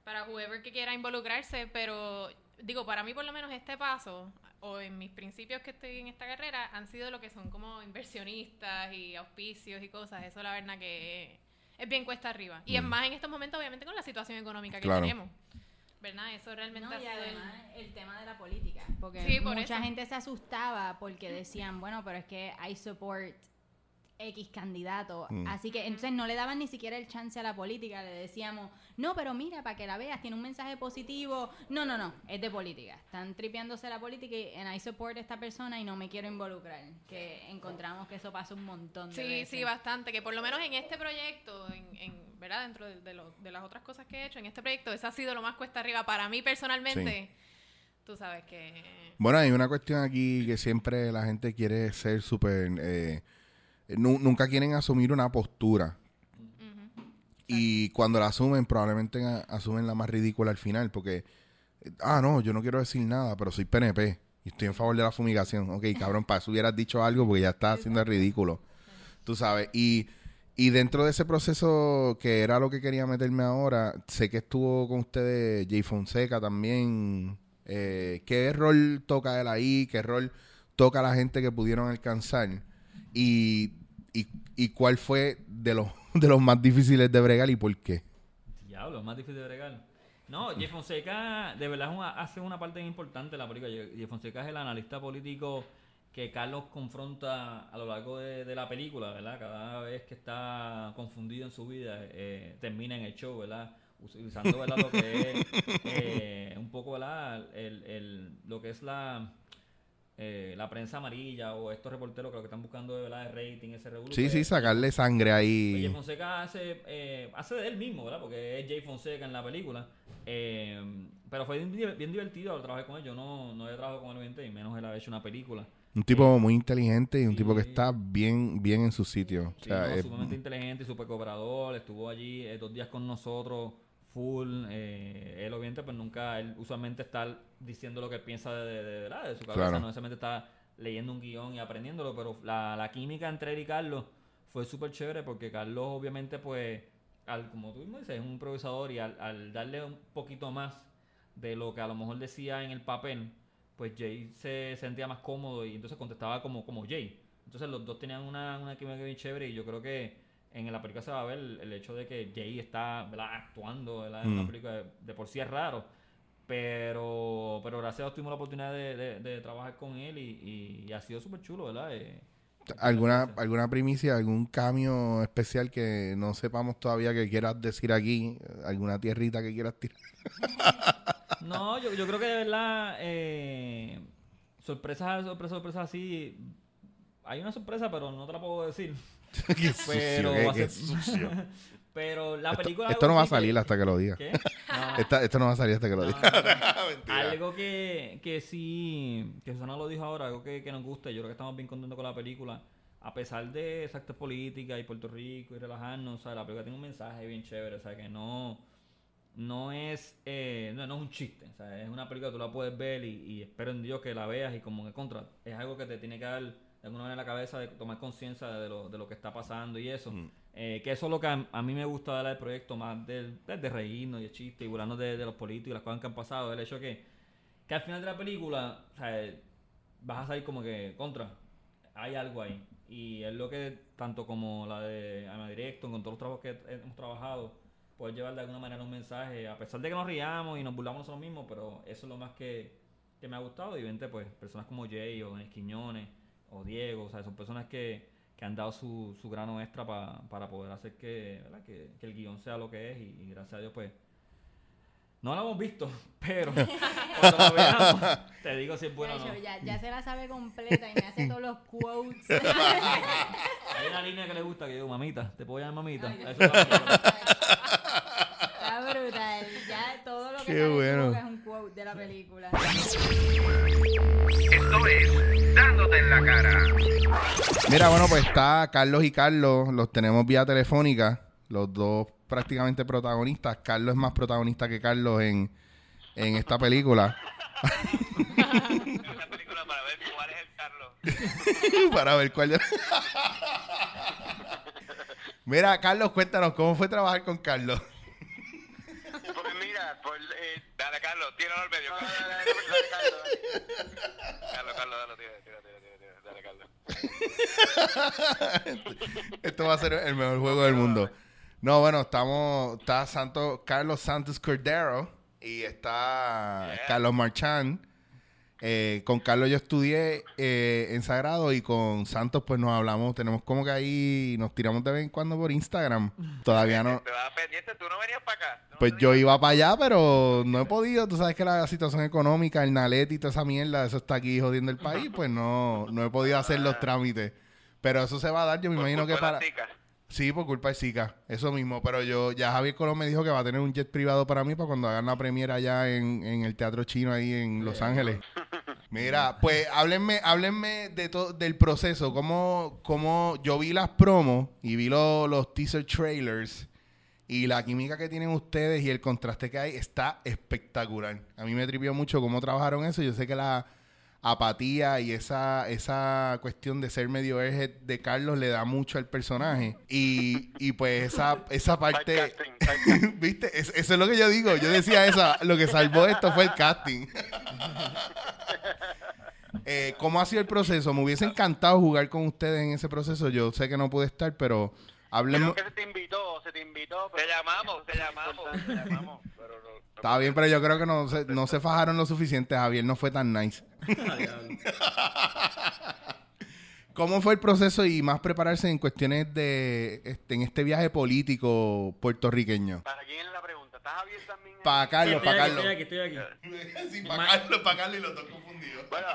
para whoever que quiera involucrarse, pero digo, para mí por lo menos este paso, o en mis principios que estoy en esta carrera, han sido lo que son como inversionistas y auspicios y cosas. Eso la verdad que es bien cuesta arriba. Y es más en estos momentos, obviamente, con la situación económica que Claro. tenemos. ¿Verdad? Eso realmente No, ha y sido el- además el tema de la política, porque Sí, por mucha eso. gente se asustaba porque decían, bueno, pero es que hay support X candidato, Mm. así que entonces no le daban ni siquiera el chance a la política, le decíamos, no, pero mira, para que la veas, tiene un mensaje positivo, no, no, no, es de política, están tripeándose la política y en I support a esta persona y no me quiero involucrar, que encontramos que eso pasa un montón de Sí, veces. sí, bastante. Que por lo menos en este proyecto, en, en- ¿verdad? Dentro de, de lo- de las otras cosas que he hecho, en este proyecto, eso ha sido lo más cuesta arriba para mí personalmente. Tú sabes que... Bueno, hay una cuestión aquí que siempre la gente quiere ser súper... eh, nunca quieren asumir una postura. Y cuando la asumen, probablemente asumen la más ridícula al final, porque, eh, ah, no, yo no quiero decir nada, pero soy PNP y estoy en favor de la fumigación. Ok, cabrón, para eso hubieras dicho algo porque ya estás haciendo el ridículo. Tú sabes, y, y dentro de ese proceso, que era lo que quería meterme ahora, sé que estuvo con ustedes Jay Fonseca también. Eh, ¿Qué rol toca él ahí? ¿Qué rol toca la gente que pudieron alcanzar? Y, y, y cuál fue de los, de los más difíciles de bregar y por qué. Diablo, más difícil de bregar. No, Jeff Fonseca de verdad una- hace una parte importante de la película. Jeff Fonseca es el analista político que Carlos confronta a lo largo de, de la película, ¿verdad? Cada vez que está confundido en su vida, eh, termina en el show, ¿verdad? Utilizando, ¿verdad? Lo que es eh, un poco, ¿verdad? El, el- lo que es la... eh, la prensa amarilla o estos reporteros que lo que están buscando de verdad es rating, ese revuelo. Sí, pues, sí, sacarle sangre ahí. Jay Fonseca hace, eh, hace de él mismo, ¿verdad? Porque es Jay Fonseca en la película. Eh, pero fue bien, bien divertido trabajar con él. Yo no, no he trabajado con él, obviamente, y menos él haber hecho una película. Un tipo muy inteligente y un sí. tipo que está bien, bien en su sitio. O Sí, sea, no, es- sumamente inteligente y super cooperador. Estuvo allí eh, dos días con nosotros, full. Eh, él, obviamente, pues nunca, él usualmente está diciendo lo que piensa de, de, de, ¿verdad? de su cabeza. Claro. No necesariamente está leyendo un guion y aprendiéndolo, pero la, la química entre él y Carlos fue súper chévere porque Carlos, obviamente, pues, al, como tú mismo dices, es un improvisador y al, al darle un poquito más de lo que a lo mejor decía en el papel, pues Jay se sentía más cómodo y entonces contestaba como, como Jay. Entonces los dos tenían una, una química bien chévere y yo creo que en la película se va a ver el, hecho de que Jay está ¿verdad? actuando ¿verdad? en Mm. una película de, de por sí es raro. Pero, pero gracias a Dios tuvimos la oportunidad de, de- de trabajar con él y, y- y ha sido súper chulo, ¿verdad? Eh, ¿Alguna, ¿Alguna primicia, algún cambio especial que no sepamos todavía que quieras decir aquí? ¿Alguna tierrita que quieras tirar? No, yo, yo creo que de verdad eh, sorpresas, sorpresas, sorpresas así. Hay una sorpresa, pero no te la puedo decir. qué sucio, Pero, qué- qué sucio. pero la Esto, película. esto no va a que- salir hasta que lo diga. ¿Qué? No. Esta- esto no va a salir hasta que lo No, diga. no, algo que, que sí, que Susana lo dijo ahora, algo que, que nos gusta, yo creo que estamos bien contentos con la película, a pesar de exactas políticas y Puerto Rico y relajarnos, o sea, la película tiene un mensaje bien chévere, o sea, que no, no es, eh, no, no es un chiste, o sea, es una película que tú la puedes ver y, y espero en Dios que la veas y como que contra, es algo que te tiene que dar alguna manera en la cabeza de tomar conciencia de lo, de lo que está pasando y eso. Eh, que eso es lo que a, a mí me gusta del proyecto más del, del- de reírnos y el chiste y burlarnos de, de los políticos y las cosas que han pasado. El hecho que, que al final de la película, o sea, eh, vas a salir como que contra, hay algo ahí. Y es lo que, tanto como la de Ama Directo, con todos los trabajos que hemos trabajado, poder llevar de alguna manera un mensaje, a pesar de que nos riamos y nos burlamos nosotros mismos, pero eso es lo más que, que me ha gustado. Y vente, pues, personas como Jay o Denis Quiñones o Diego, o sea, son personas que, que han dado su, su grano extra pa- para poder hacer que, que, que el guion sea lo que es. Y, y gracias a Dios, pues, no lo hemos visto, pero cuando lo veamos, te digo si es bueno o no. Ya, ya se la sabe completa y me hace todos los quotes. Hay una línea que le gusta que digo, mamita, ¿te puedo llamar mamita? Ay, Eso es lo que- Está brutal. Ya todo lo que Qué sale bueno. es un quote de la película. Esto es Dándote en la cara. Mira, bueno, pues está Carlos y Carlos, los tenemos vía telefónica, los dos prácticamente protagonistas. Carlos es más protagonista que Carlos en, en esta película. Una película para ver cuál es el Carlos. Para ver cuál. Mira, Carlos, cuéntanos, ¿cómo fue trabajar con Carlos? Tíralo al medio. dale, Carlos. dale, dale, dale, Carlos. Carlos, Carlos, dale, tira, tira, tira, tira, dale, Carlos. Esto va a ser el mejor juego del mundo. No, bueno, estamos. Está Santo, Carlos Santos Cordero y está Yeah. Carlos Marchán. Eh, con Carlos yo estudié eh, en Sagrado y con Santos pues nos hablamos, tenemos como que ahí nos tiramos de vez en cuando por Instagram. Todavía no. Te vas pendiente, tú no venías para acá. ¿no? Pues yo iba para allá, pero no he podido. Tú sabes que la situación económica, el Nalet y toda esa mierda, eso está aquí jodiendo el país, pues no, no he podido hacer los trámites. Pero eso se va a dar, yo me Por imagino que para... Sí, por culpa de Zika, eso mismo. Pero yo, ya Javier Colón me dijo que va a tener un jet privado para mí para cuando hagan la premiera allá en, en el Teatro Chino ahí en Los Ángeles. Mira, pues háblenme, háblenme de todo del proceso. Cómo, cómo yo vi las promos y vi lo- los teaser trailers y la química que tienen ustedes y el contraste que hay está espectacular. A mí me tripió mucho cómo trabajaron eso. Yo sé que la apatía y esa, esa cuestión de ser medio airhead de Carlos le da mucho al personaje. Y, y pues esa, esa parte... ¿Viste? Es- eso es lo que yo digo. Yo decía esa. Lo que salvó esto fue el casting. Eh, ¿Cómo ha sido el proceso? Me hubiese encantado jugar con ustedes en ese proceso. Yo sé que no pude estar, pero hablemos. Creo que se te invitó, se te invitó. Te llamamos, te llamamos, te llamamos. Pero no, Está bien, pero yo creo que no se, no se fajaron lo suficiente. Javier no fue tan nice. ¿Cómo fue el proceso y más prepararse en cuestiones de este, en este viaje político puertorriqueño? ¿Para quién es la pregunta? ¿Estás Javier también? Para Carlos, para Carlos. estoy aquí, estoy aquí. Sí, Ma- Carlos, para Carlos y los dos confundidos. Bueno,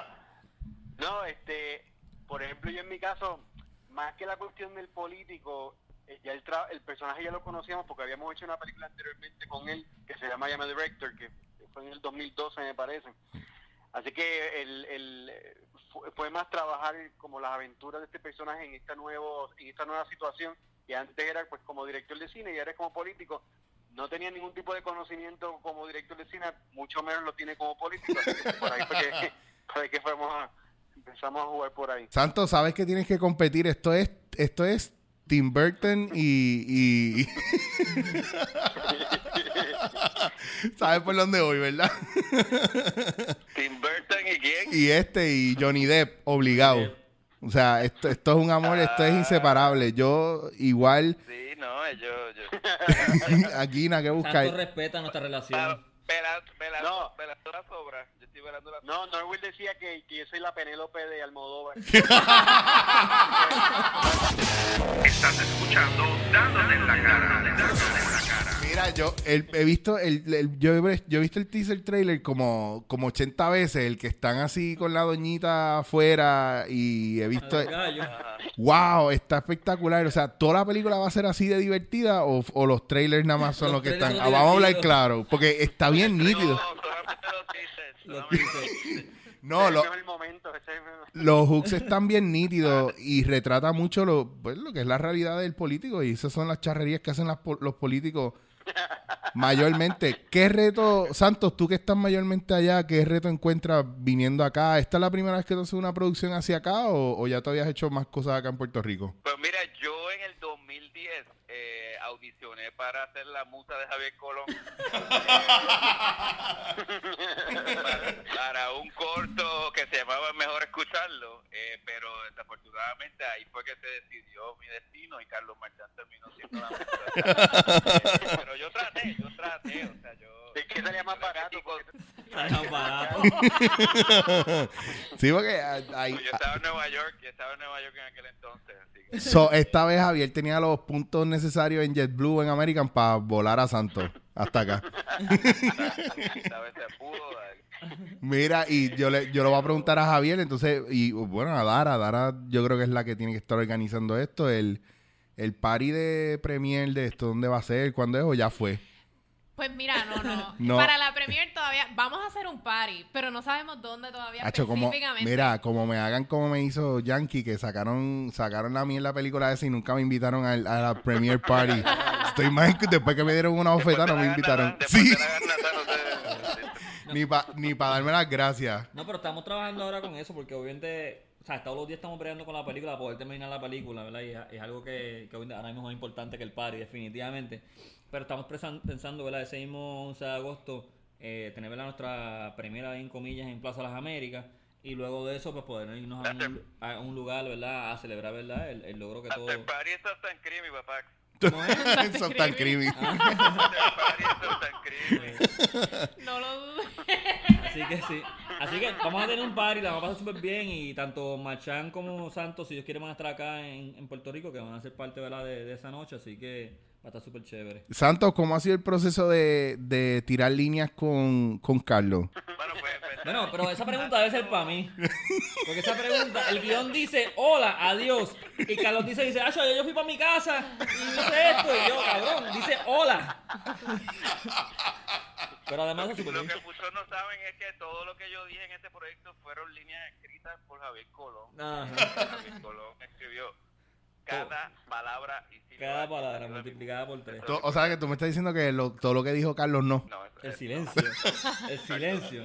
no, este, por ejemplo, yo en mi caso, más que la cuestión del político, ya el, tra- el personaje ya lo conocíamos porque habíamos hecho una película anteriormente con él que se llama Llama Director, que fue en el 2012 me parece. Así que el, el, eh, fue, más trabajar como las aventuras de este personaje en esta nuevo en esta nueva situación que antes era pues como director de cine y ahora es como político no tenía ningún tipo de conocimiento como director de cine mucho menos lo tiene como político por ahí fue que, por ahí que fuimos a- empezamos a jugar por ahí Santos, sabes que tienes que competir. Esto es, esto es Tim Burton y, y- sabes por dónde voy, ¿verdad? Tim Burton y quién? y este y Johnny Depp, obligado. O sea, esto, esto es un amor, esto es inseparable. Yo igual Sí, no, yo, yo. aquí nada que buscar. respeta nuestra relación. Ah, No. pelando la sobra. Yo estoy estoy velando la No, Norwell decía que, que yo soy la Penélope de Almodóvar. Estás escuchando Dándole en la cara. Dándole en la cara. Mira, yo el- he visto el, el- yo, he, yo he visto el teaser trailer como, como 80 veces, el que están así con la doñita afuera y he visto... ¡Wow! Está espectacular. O sea, ¿toda la película va a ser así de divertida o, o los trailers nada más son Los los que trailers están? son Ah, vamos a hablar divertidos. claro, porque está bien nítido. No, solamente los teasers. Los No, ese lo- es el mejor momento. Ese es el mejor- los hooks están bien nítidos y retrata mucho lo, pues, lo que es la realidad del político y esas son las charrerías que hacen las los políticos mayormente. ¿Qué reto, Santos, tú que estás mayormente allá, qué reto encuentras viniendo acá? ¿Esta es la primera vez que tú haces una producción hacia acá o, o ya te habías hecho más cosas acá en Puerto Rico? Pues mira, yo en el 2010 eh, audicioné para hacer la musa de Javier Colón. para, para un corto que se llamaba Mejor Escucharlo, eh, pero desafortunadamente ahí fue que se decidió mi destino y Carlos Marchán terminó siendo la musa. Eh, pero yo traté, yo traté, o sea, yo... Es que salía más barato. sí, porque hay- Yo estaba en Nueva York, yo estaba en Nueva York en aquel entonces. So, esta vez Javier tenía los puntos necesarios en JetBlue en American para volar a Santos hasta acá. Mira, y yo le, yo lo voy a preguntar a Javier, entonces, y bueno, a Dara, Dara yo creo que es la que tiene que estar organizando esto, el, el party de premier de esto, ¿dónde va a ser? ¿Cuándo es o ya fue? Pues mira, no, no, No. Para la premier todavía vamos a hacer un party, pero no sabemos dónde todavía Hacho, como, específicamente. mira, como me hagan como me hizo Yankee, que sacaron sacaron la mierda película esa y nunca me invitaron a, la premier party. Estoy más que después que me dieron una bofetada no me invitaron. Sí, la ni para ni pa darme las gracias. No, pero estamos trabajando ahora con eso porque obviamente, o sea, todos los días estamos peleando con la película para poder terminar la película, ¿verdad? Y es, es algo que, que hoy- ahora mismo es más importante que el party, definitivamente. Pero estamos pensando, ¿verdad? Ese mismo 11 de agosto, eh, tener, ¿verdad? Nuestra primera, en comillas, en Plaza Las Américas. Y luego de eso, pues poder irnos a un, a un lugar, ¿verdad? A celebrar, ¿verdad? El, el logro que todo... El party está tan creamy, papá. Eso es está tan creamy. No lo dudes. Así que sí. Así que vamos a tener un party, la vamos a pasar súper bien y tanto Marchán como Santos, si ellos quieren, van a estar acá en, en Puerto Rico, que van a ser parte ¿verdad? De, de esa noche, así que va a estar súper chévere. Santos, ¿cómo ha sido el proceso de, de tirar líneas con, con Carlos? Bueno, pues, pues, Bueno, pero esa pregunta debe ser para mí. Porque esa pregunta, el guion dice hola, adiós. Y Carlos dice, dice, ah, yo, yo fui para mi casa y hice esto. Y yo, cabrón, dice hola. Pero además es súper lo bien. que muchos no saben es que todo lo que yo dije en este proyecto fueron líneas escritas por Javier Colón. Ajá. Javier Colón escribió cada palabra y sílaba Cada palabra multiplicada por tres. Tú- o sea, que tú me estás diciendo que lo- todo lo que dijo Carlos no. No, eso- El silencio. El silencio.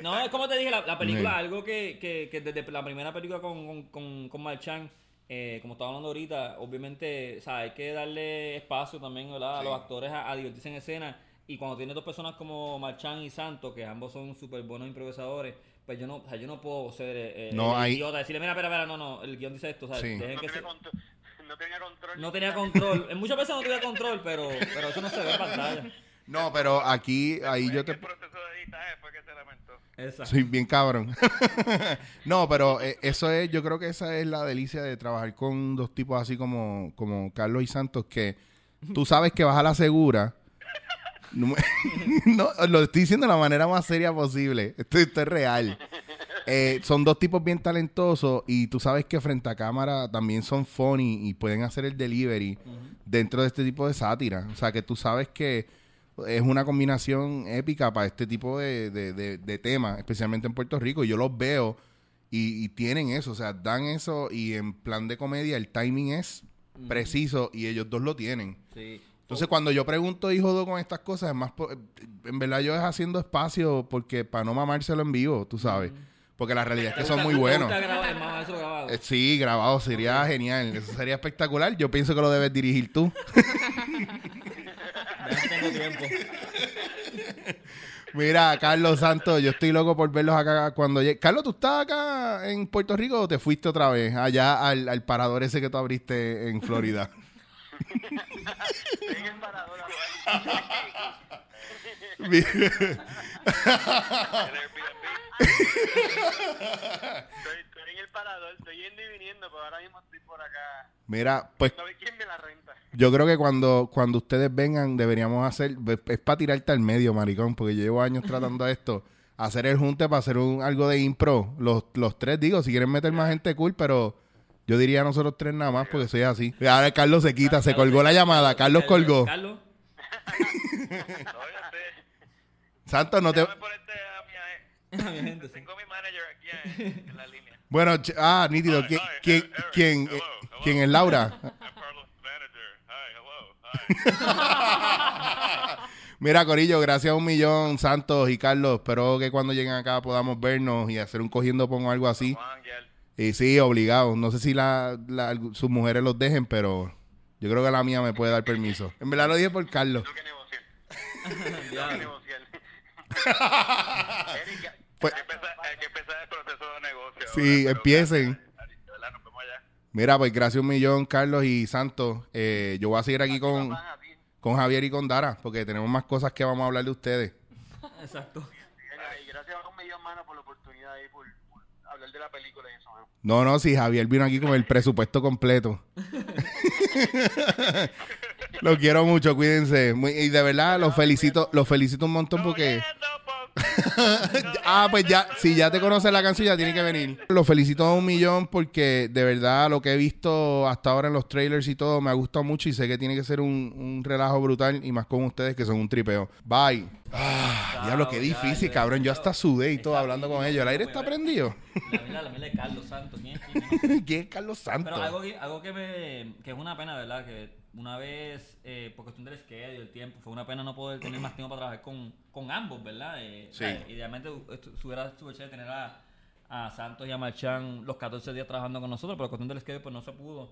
No, es como te dije, la, la película, Sí. algo que, que, que desde la primera película con, con, con, con Marchand, eh, como estaba hablando ahorita, obviamente, o sea, hay que darle espacio también ¿verdad? a los actores a, a divertirse en escena. Y cuando tienes dos personas como Marchand y Santos, que ambos son súper buenos improvisadores, pues yo no, o sea, yo no puedo ser eh, No, el hay- idiota, decirle, mira, espera, espera, no, no, el guion dice esto, o sea, Sí. dejen No que se- no tenía control. no tenía control. En muchas veces no tenía control, pero, pero eso no se ve en pantalla. No, pero aquí, ahí yo te... El proceso de editaje fue que se lamentó. Exacto. Soy bien cabrón. no, pero eh, eso es, yo creo que esa es la delicia de trabajar con dos tipos así como, como Carlos y Santos, que tú sabes que vas a la segura. No, lo estoy diciendo de la manera más seria posible. Esto, esto es real. Eh, son dos tipos bien talentosos y tú sabes que frente a cámara también son funny y pueden hacer el delivery dentro de este tipo de sátira. O sea, que tú sabes que es una combinación épica para este tipo de, de, de- de temas, especialmente en Puerto Rico. Yo los veo y, y tienen eso, o sea, dan eso y en plan de comedia el timing es preciso y ellos dos lo tienen. Sí. Entonces, cuando yo pregunto y jodo con estas cosas, es más, en verdad yo es haciendo espacio porque para no mamárselo en vivo, tú sabes. Porque la realidad es que son muy ¿Te buenos. grabado? Eh, Sí, grabado sería genial. Eso sería espectacular. Yo pienso que lo debes dirigir tú. Ya no tengo tiempo. Mira, Carlos Santos, yo estoy loco por verlos acá cuando llegue. Carlos, ¿tú estás acá en Puerto Rico o te fuiste otra vez allá al, al parador ese que tú abriste en Florida? Estoy en el parador ahora. Mi- El Airbnb. Estoy, estoy en el parador, estoy yendo y viniendo, pero ahora mismo estoy por acá. Mira, pues No ve quién me la renta. yo creo que cuando, cuando ustedes vengan deberíamos hacer, es para tirarte al medio, maricón, porque yo llevo años tratando esto, hacer el junte para hacer un, algo de impro. Los, los tres, digo, si quieren meter más gente cool, pero yo diría nosotros tres nada más porque soy así. Ahora Carlos se quita, se colgó la llamada, Carlos colgó. Carlos. Santos, no te... Sí. Tengo mi manager aquí en, en la línea. Bueno, ah, nítido. Hi, ¿Quién, hi, quién, Eric, quién, hello, eh, hello. quién es Laura? Mira, Corillo, gracias a un millón, Santos y Carlos. Espero que cuando lleguen acá podamos vernos y hacer un cogiendo pongo algo así. Y sí, obligado. No sé si la, la- sus mujeres los dejen, pero yo creo que la mía me puede dar permiso. En verdad lo dije por Carlos. Tengo que negociar. Tengo que negociar. Erika, Pues- Hay que empezar- hay que empezar el proceso de negocio. Sí, ahora, empiecen. verdad, nos vemos allá. Mira, pues gracias un millón, Carlos y Santos. Eh, yo voy a seguir aquí con, con Javier y con Dara, porque tenemos más cosas que vamos a hablar de ustedes. Exacto. Y gracias a un millón, mano, por la oportunidad y por, por hablar de la película y eso, mano. No, no, si Javier vino aquí con el presupuesto completo. Lo quiero mucho, cuídense. Muy- y de verdad, los felicito, los felicito un montón porque... ah, pues ya, si ya te conoces la canción, ya tiene que venir. Los felicito a un millón porque de verdad lo que he visto hasta ahora en los trailers y todo me ha gustado mucho y sé que tiene que ser un, un relajo brutal y más con ustedes que son un tripeo. Bye. Ah, diablo, qué difícil, cabrón. Yo hasta sudé y todo hablando con ellos. El aire está prendido. La mira, la mira de Carlos Santos. ¿Quién es Carlos Santos? Pero algo, que- algo que, me, que es una pena, ¿verdad? Que una vez, eh, por cuestión del schedule y el tiempo, fue una pena no poder tener más tiempo para trabajar con, con ambos, ¿verdad? Eh, Sí. idealmente hubiera súper chévere tener a, a Santos y a Marchán los 14 días trabajando con nosotros, pero por cuestión del schedule pues no se pudo.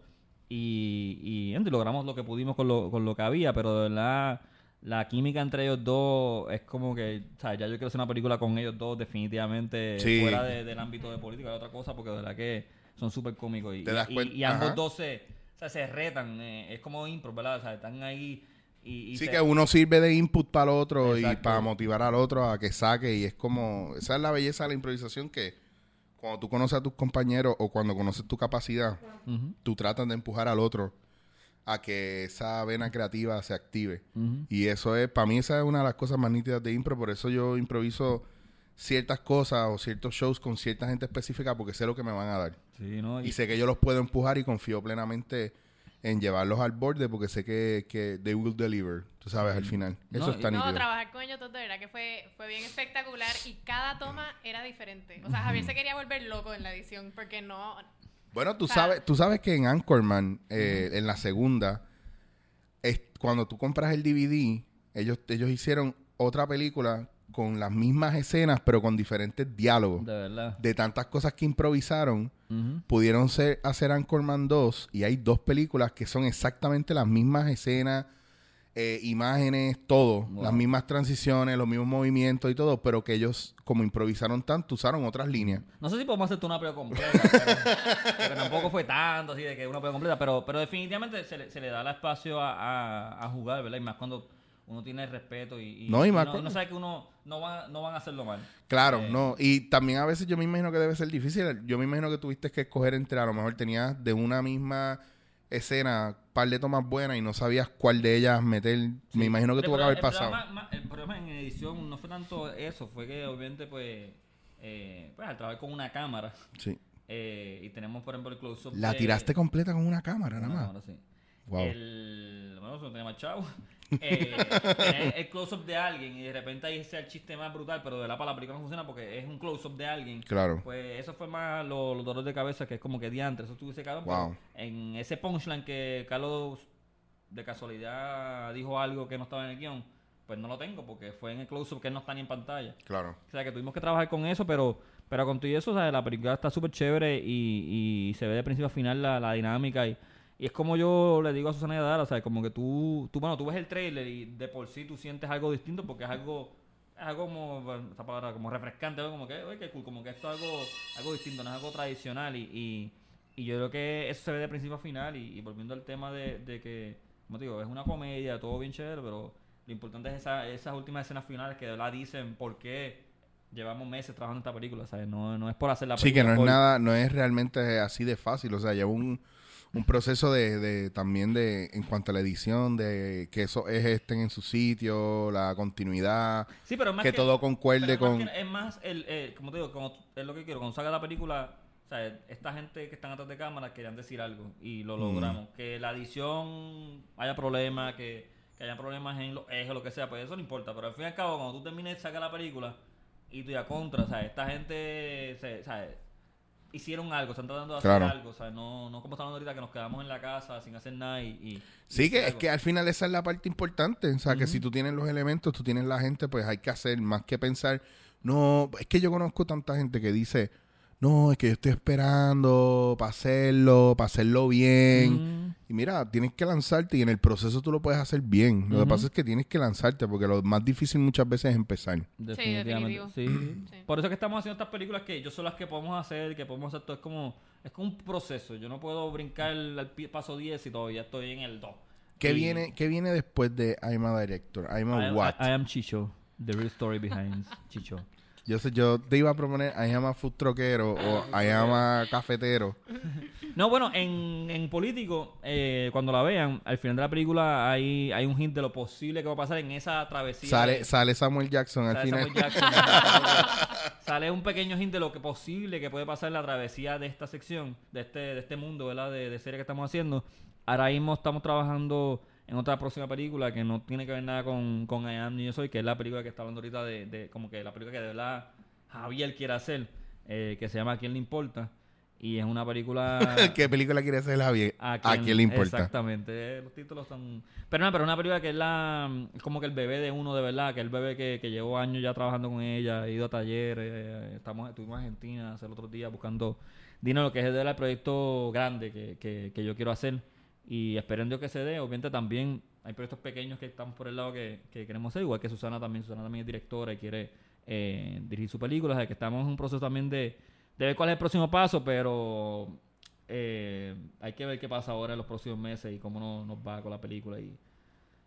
Y, y, gente, logramos lo que pudimos con lo, con lo que había, pero de verdad la química entre ellos dos es como que, o sea, ya yo quiero hacer una película con ellos dos definitivamente Sí. fuera de- del ámbito de política, de otra cosa, porque de verdad que son súper cómicos y, Te das y- y ambos ajá. dos se, sea, se retan, eh, es como impro, ¿verdad? O sea, están ahí y, y Sí, se- que uno sirve de input para el otro y para motivar al otro a que saque. Y es como, esa es la belleza de la improvisación que cuando tú conoces a tus compañeros o cuando conoces tu capacidad, Ujú, tú tratas de empujar al otro a que esa vena creativa se active. Y eso es, para mí esa es una de las cosas más nítidas de impro, por eso yo improviso ciertas cosas o ciertos shows con cierta gente específica porque sé lo que me van a dar. Sí, ¿no? Y sé que yo los puedo empujar y confío plenamente en llevarlos al borde porque sé que, que they will deliver, tú sabes, al final. No, Eso está No, trabajar con ellos dos de verdad que fue, fue bien espectacular y cada toma era diferente. O sea, Javier se quería volver loco en la edición porque no... Bueno, tú O sea- sabes, tú sabes que en Anchorman, eh, en la segunda, es, cuando tú compras el DVD, ellos, ellos hicieron otra película con las mismas escenas, pero con diferentes diálogos. De verdad. De tantas cosas que improvisaron, pudieron ser, hacer Anchorman 2 y hay dos películas que son exactamente las mismas escenas, eh, imágenes, todo, Wow. las mismas transiciones, los mismos movimientos y todo, pero que ellos, como improvisaron tanto, usaron otras líneas. No sé si podemos hacerte una prueba completa, pero, pero tampoco fue tanto así de que una prueba completa, pero, pero definitivamente se le, se le da el espacio a, a, a jugar, ¿verdad? Y más cuando uno tiene respeto y, y, No, y más no, cuando- sabe que uno no, va, no van a hacerlo mal. Claro, Eh, no. Y también a veces yo me imagino que debe ser difícil. Yo me imagino que tuviste que escoger entre, a lo mejor tenías de una misma escena par de tomas buenas y no sabías cuál de ellas meter. Me imagino que tuvo que haber pasado. problema el problema en edición no fue tanto eso, fue que obviamente pues, eh, pues al trabajar con una cámara Sí. eh, y tenemos por ejemplo el close-up La de- tiraste completa con una cámara, nada más. cámara, sí. Wow. El, bueno, eso no tenía más chavo. Eh, tener el close-up de alguien y de repente ahí sea el chiste más brutal, pero de la para la película no funciona porque es un close-up de alguien. Claro. Pues eso fue más lo- los dolores de cabeza que es como que diantre, eso estuviese cabrón. Wow. en ese punchline que Carlos de casualidad dijo algo que no estaba en el guion, pues no lo tengo porque fue en el close-up que él no está ni en pantalla. Claro. O sea, que tuvimos que trabajar con eso, pero pero con todo eso, o sea, la película está súper chévere y, y se ve de principio a final la, la dinámica y, y es como yo le digo a Susana y a Dara, o sea, como que tú, tú, bueno, tú ves el trailer y de por sí tú sientes algo distinto porque es algo, es algo como, esta palabra, como refrescante, como que, oye, qué cool, como que esto es algo, algo distinto, no es algo tradicional y, y, y yo creo que eso se ve de principio a final y, y volviendo al tema de, de que, como te digo, es una comedia, todo bien chévere, pero Lo importante es esa, esas últimas escenas finales que de verdad dicen por qué llevamos meses trabajando en esta película, ¿sabes? No, no es por hacer la Sí, que película. no es por- nada, no es realmente así de fácil. O sea, lleva un, un proceso de, de también de en cuanto a la edición, de que esos ejes estén en su sitio, la continuidad, Sí, pero es más que, todo concuerde pero es más con. que- es más, el, eh, como te digo, como es lo que quiero, cuando salga la película, o sea, esta gente que están atrás de cámara querían decir algo y lo Mm. logramos. Que la edición haya problemas, que, que haya problemas en los ejes, lo que sea, pues eso no importa. Pero al fin y al cabo, cuando tú termines de sacar la película y tú ya contra, o sea, esta gente, se, ¿sabes? Hicieron algo, están tratando de hacer Claro. algo, o sea, no, no como estamos ahorita que nos quedamos en la casa sin hacer nada y... y- Sí, y que es algo. que al final esa es la parte importante. O sea, que si tú tienes los elementos, tú tienes la gente, pues hay que hacer más que pensar. No, es que yo conozco tanta gente que dice, no, es que yo estoy esperando para hacerlo, para hacerlo bien. Mm. Y mira, tienes que lanzarte y en el proceso tú lo puedes hacer bien. Lo que pasa es que tienes que lanzarte porque lo más difícil muchas veces es empezar. Definitivamente. definitivo. Sí. Sí. Por eso es que estamos haciendo estas películas que yo son las que podemos hacer, que podemos hacer todo. Es como, es como un proceso. Yo no puedo brincar al paso 10 y todavía estoy en el 2. ¿Qué, Y- viene, ¿Qué viene después de I'm a Director? I'm a I, what? I- I am Chicho. The real story behind Chicho. Yo sé, yo te iba a proponer I am a food troquero o I am a cafetero. No, bueno, en, en político, eh, cuando la vean, al final de la película hay, hay un hint de lo posible que va a pasar en esa travesía. Sale, de- sale Samuel Jackson al final. Samuel Jackson. sale un pequeño hint de lo que posible que puede pasar en la travesía de esta sección, de este, de este mundo, ¿verdad? De, de serie que estamos haciendo. Ahora mismo estamos trabajando en otra próxima película que no tiene que ver nada con, con I Am Ni Yo Soy, que es la película que está hablando ahorita de, de como que la película que de verdad Javier quiere hacer, eh, que se llama ¿A quién le importa? Y es una película... ¿Qué película quiere hacer Javier? ¿A quién, le importa? Exactamente, eh, los títulos son... Pero no, pero una película que es la... es como que el bebé de uno de verdad, que el bebé que, que llevó años ya trabajando con ella, ha ido a talleres, eh, estamos, estuvimos en Argentina hace el otro día buscando dinero, que es el proyecto grande que, que, que yo quiero hacer y esperando que se dé. Obviamente también hay proyectos pequeños que estamos por el lado que, que queremos hacer, igual que Susana también. Susana también es directora y quiere eh, dirigir su película, o sea que estamos en un proceso también de, de ver cuál es el próximo paso, pero eh, hay que ver qué pasa ahora en los próximos meses y cómo no- nos va con la película y,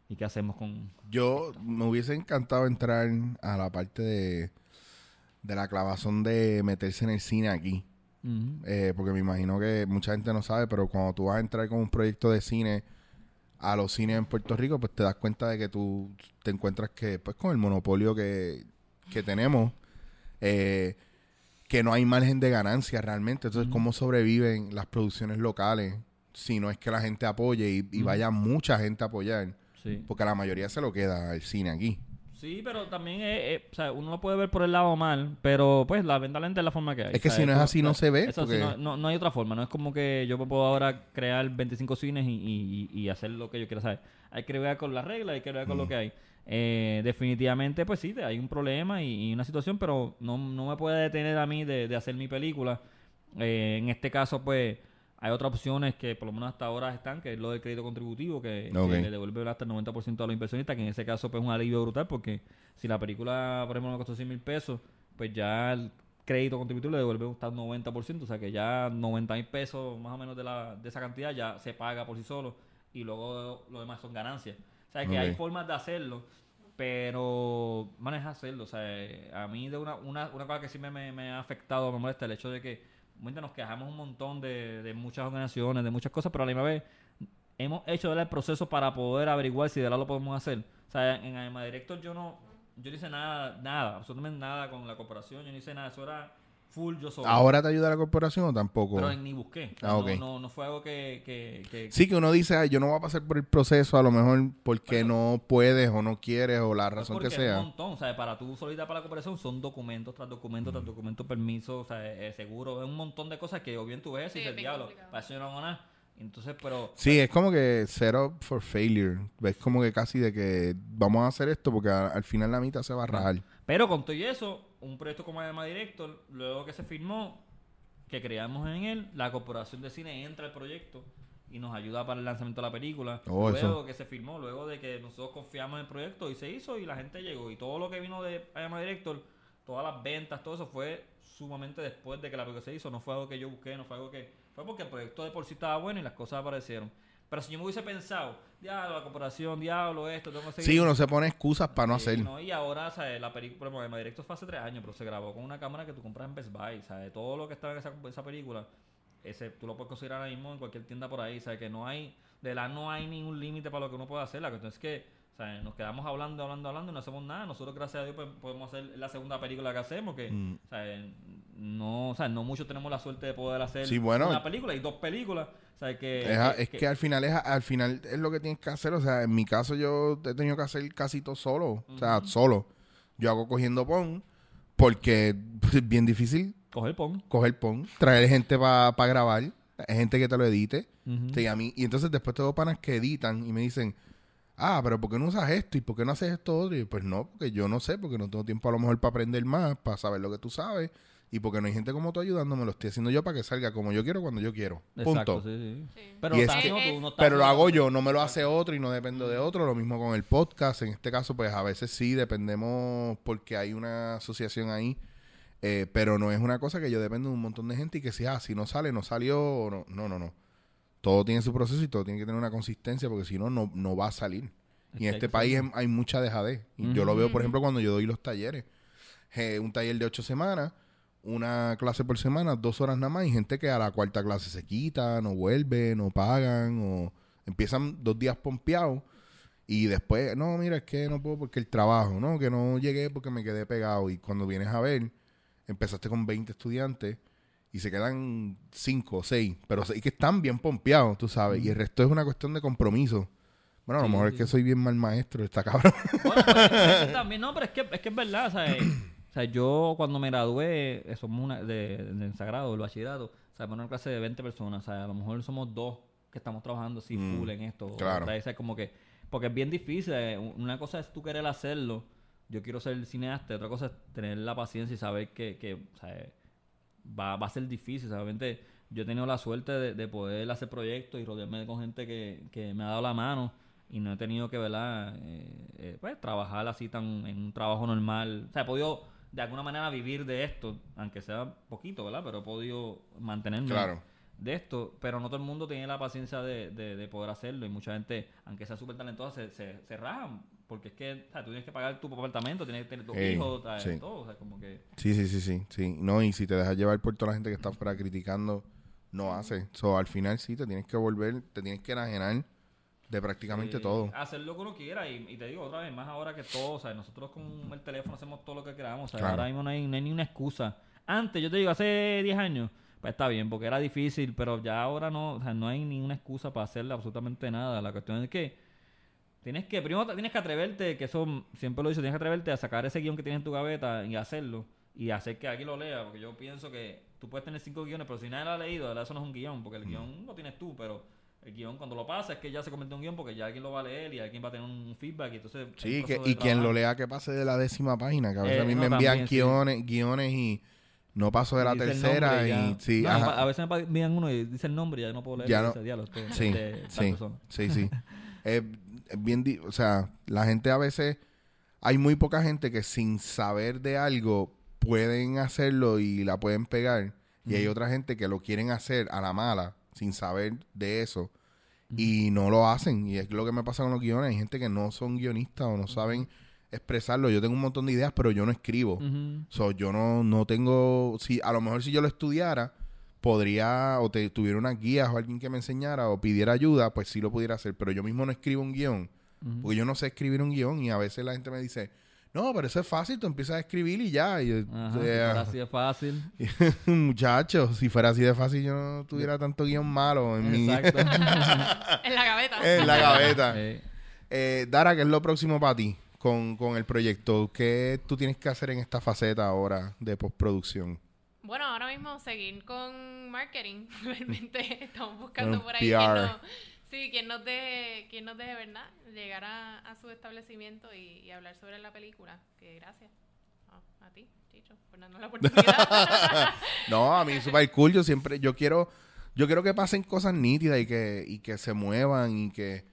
y qué hacemos con... Yo me hubiese encantado entrar a la parte de, de la clavazón de meterse en el cine aquí. Eh, porque me imagino que mucha gente no sabe, pero cuando tú vas a entrar con un proyecto de cine a los cines en Puerto Rico, pues te das cuenta de que tú te encuentras que, pues con el monopolio que, que tenemos, eh, que no hay margen de ganancia realmente. Entonces, ¿cómo sobreviven las producciones locales si no es que la gente apoye y, y vaya mucha gente a apoyar? Sí. Porque la mayoría se lo queda el cine aquí. Sí, pero también es, es- o sea, uno lo puede ver por el lado mal, pero pues lamentablemente es la forma que hay. Es que si no es así, no se ve, sí, no, no- no hay otra forma, no es como que yo puedo ahora crear 25 cines y, y- y hacer lo que yo quiera saber. Hay que ver con las reglas, hay que ver con Mm. lo que hay. Eh, definitivamente, pues sí, hay un problema y, y una situación, pero no, no me puede detener a mí de, de hacer mi película. Eh, en este caso, pues hay otras opciones que por lo menos hasta ahora están, que es lo del crédito contributivo, que, le devuelve hasta el 90% a los inversionistas, que en ese caso pues es un alivio brutal, porque si la película, por ejemplo, me costó 100 mil pesos, pues ya el crédito contributivo le devuelve hasta el 90%, o sea que ya 90 mil pesos más o menos de, la, de esa cantidad ya se paga por sí solo y luego lo demás son ganancias. O sea que hay formas de hacerlo, pero maneja hacerlo. O sea, a mí de una, una, una cosa que sí me, me, me ha afectado, me molesta el hecho de que obviamente nos quejamos un montón de, de muchas organizaciones, de muchas cosas, pero a la misma vez hemos hecho el proceso para poder averiguar si de verdad lo podemos hacer. O sea, en Adema Director yo no, yo no hice nada, nada, absolutamente nada con la corporación, yo no hice nada, eso era full yo solo. ¿Ahora te ayuda la corporación o tampoco? Pero ni busqué. Sea, Ah, no- ok. no, no, fue algo que... que, que- Sí, que uno dice, "Ay, yo no voy a pasar por el proceso, a lo mejor porque no puedes o no quieres o la Pues razón porque que es un sea. montón, o sea, para tú solicitar para la cooperación son documentos tras documentos tras documentos, permisos, o sea, eh, seguro, es un montón de cosas que o bien tú ves Sí, y es dices, diablo, para eso yo no hago nada. Entonces, pero... Sí, es como que set up for failure. Ves como que casi de que vamos a hacer esto porque a- al final la mitad se va a rajar. Pero con todo y eso, un proyecto como Adema Director, luego que se firmó, que creamos en él, la corporación de cine entra al proyecto y nos ayuda para el lanzamiento de la película. Oh, luego eso. que se firmó, luego de que nosotros confiamos en el proyecto y se hizo y la gente llegó. Y todo lo que vino de Adema Director, todas las ventas, todo eso fue sumamente después de que la película se hizo. No fue algo que yo busqué, no fue algo que... Fue porque el proyecto de por sí estaba bueno y las cosas aparecieron. Pero si yo me hubiese pensado, diablo, la corporación, diablo, esto, tengo que seguir. Sí, uno se pone excusas para no Sí, hacer. no, y ahora, ¿sabes? La película, por ejemplo, Directo fue hace tres años, pero se grabó con una cámara que tú compras en Best Buy, ¿sabes? Todo lo que estaba en esa, esa película, ese, tú lo puedes conseguir ahora mismo en cualquier tienda por ahí, ¿sabes? Que no hay, de la no hay ningún límite para lo que uno pueda hacer. La cuestión es que, ¿sabes? Nos quedamos hablando, hablando, hablando y no hacemos nada. Nosotros, gracias a Dios, pues, podemos hacer la segunda película que hacemos, que, Mm. ¿sabes? No, o sea, no muchos tenemos la suerte de poder hacer Sí, bueno. una película y dos películas, Es, que, que- al final es al final es lo que tienes que hacer. O sea, en mi caso yo he tenido que hacer casi todo solo. O sea, solo. Yo hago cogiendo pon porque es bien difícil coger pon. coger pon, traer gente para grabar, hay gente que te lo edite. Sí, a mí, y entonces después tengo panas que editan y me dicen, ah, pero ¿por qué no usas esto? ¿Y por qué no haces esto otro? Y yo, pues no, porque yo no sé, porque no tengo tiempo a lo mejor para aprender más, para saber lo que tú sabes. Y porque no hay gente como tú ayudándome, lo estoy haciendo yo para que salga como yo quiero, cuando yo quiero. Exacto, Punto. sí, sí. Sí. Pero es que- no lo hago yo, no me lo hace otro y no dependo de otro. Lo mismo con el podcast. En este caso, pues a veces sí dependemos porque hay una asociación ahí. eh, pero no es una cosa que yo dependo de un montón de gente y que si, ah, si no sale, no salió. o No, no, no. no. Todo tiene su proceso y todo tiene que tener una consistencia porque si no, no, no va a salir. Y en este país em- hay mucha dejadez. Y yo lo veo, por ejemplo, cuando yo doy los talleres. Eh, un taller de ocho semanas, una clase por semana, dos horas nada más, y gente que a la cuarta clase se quita, no vuelve, no pagan, o empiezan dos días pompeados, y después, no, mira, es que no puedo porque el trabajo, no, que no llegué porque me quedé pegado, y cuando vienes a ver, empezaste con 20 estudiantes, y se quedan cinco o seis, pero seis que están bien pompeados, tú sabes, y el resto es una cuestión de compromiso. Bueno, a lo Sí, mejor sí. es que soy bien mal maestro, está cabrón. Bueno, pues, eso también, no, pero es que es, que es verdad, ¿sabes? O sea, yo cuando me gradué, eh, somos una, de, del sagrado, del bachillerato, o sea, una clase de 20 personas, o sea, a lo mejor somos dos que estamos trabajando así Mm, full en esto. claro. O sea, como que, porque es bien difícil, eh, una cosa es tú querer hacerlo, yo quiero ser cineasta, otra cosa es tener la paciencia y saber que, que sea, va, va a ser difícil. Obviamente, yo he tenido la suerte de, de poder hacer proyectos y rodearme con gente que, que me ha dado la mano y no he tenido que, ¿verdad? Eh, eh, pues trabajar así tan en un trabajo normal. O sea, he podido de alguna manera vivir de esto, aunque sea poquito, ¿verdad? Pero he podido mantenerme Claro. de esto, pero no todo el mundo tiene la paciencia de, de, de poder hacerlo y mucha gente, aunque sea súper talentosa, se, se, se rajan, porque es que o sea, tú tienes que pagar tu apartamento, tienes que tener tus Ey, hijos, todo, o sea, como que... Sí, sí, sí, sí, sí. No, y si te dejas llevar por toda la gente que está afuera criticando, no hace. So, al final sí, te tienes que volver, te tienes que enajenar de prácticamente todo. Hacer lo que uno quiera y, y te digo otra vez, más ahora que todo, o sea, nosotros con el teléfono hacemos todo lo que queramos, o sea, Claro. ahora mismo no hay, no hay ni una excusa. Antes, yo te digo, hace 10 años, pues está bien, porque era difícil, pero ya ahora no, o sea, no hay ninguna excusa para hacerle absolutamente nada. La cuestión es que tienes que, primero tienes que atreverte, que eso siempre lo he dicho, tienes que atreverte a sacar ese guion que tienes en tu gaveta y hacerlo y hacer que alguien lo lea, porque yo pienso que tú puedes tener cinco guiones, pero si nadie lo ha leído, eso no es un guion, porque Mm. el guion lo tienes tú, pero el guion cuando lo pasa es que ya se convierte en un guion porque ya alguien lo va a leer y alguien va a tener un feedback y entonces... Sí, que, y quien lo lea que pase de la décima página, que a veces Eh, a mí no, me envían también, sí. guiones, guiones y no paso de la y tercera y sí, No, ajá. a veces me envían uno y dice el nombre y ya no puedo leer Ya y no- dice, "Diablo, esto es Sí, de sí, persona". sí, sí. es, es bien, o sea, la gente a veces, hay muy poca gente que sin saber de algo pueden hacerlo y la pueden pegar. Y hay otra gente que lo quieren hacer a la mala, sin saber de eso, y no lo hacen. Y es lo que me pasa con los guiones. Hay gente que no son guionistas o no saben expresarlo. Yo tengo un montón de ideas, pero yo no escribo. Ujú. So, yo no, no tengo, si a lo mejor si yo lo estudiara, podría, o te, tuviera unas guías o alguien que me enseñara o pidiera ayuda, pues sí lo pudiera hacer. Pero yo mismo no escribo un guion, porque yo no sé escribir un guion y a veces la gente me dice, no, pero eso es fácil, tú empiezas a escribir y ya. Y Ajá, o si fuera así de fácil. muchacho, si fuera así de fácil yo no tuviera tanto guion malo en, mi, Exacto. En la gaveta. en la gaveta. Eh, Dara, ¿qué es lo próximo para ti con, con el proyecto? ¿Qué tú tienes que hacer en esta faceta ahora de postproducción? Bueno, ahora mismo seguir con marketing. Realmente estamos buscando por ahí PR. quien nos, sí, quien nos deje, quien nos deje, ¿verdad? Llegar a, a su establecimiento y, y hablar sobre la película. Que gracias a, a ti, Chicho, por darnos la oportunidad. No, a mí super cool. Yo siempre, yo quiero, yo quiero que pasen cosas nítidas y que, y que se muevan y que,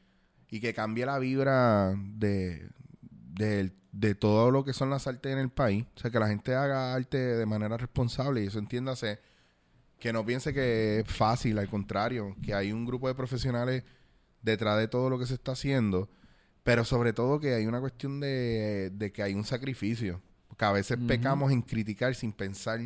y que cambie la vibra de, de, de todo lo que son las artes en el país. O sea, que la gente haga arte de manera responsable y eso entiéndase que no piense que es fácil, al contrario, que hay un grupo de profesionales detrás de todo lo que se está haciendo, pero sobre todo que hay una cuestión de, de que hay un sacrificio. Porque a veces pecamos en criticar sin pensar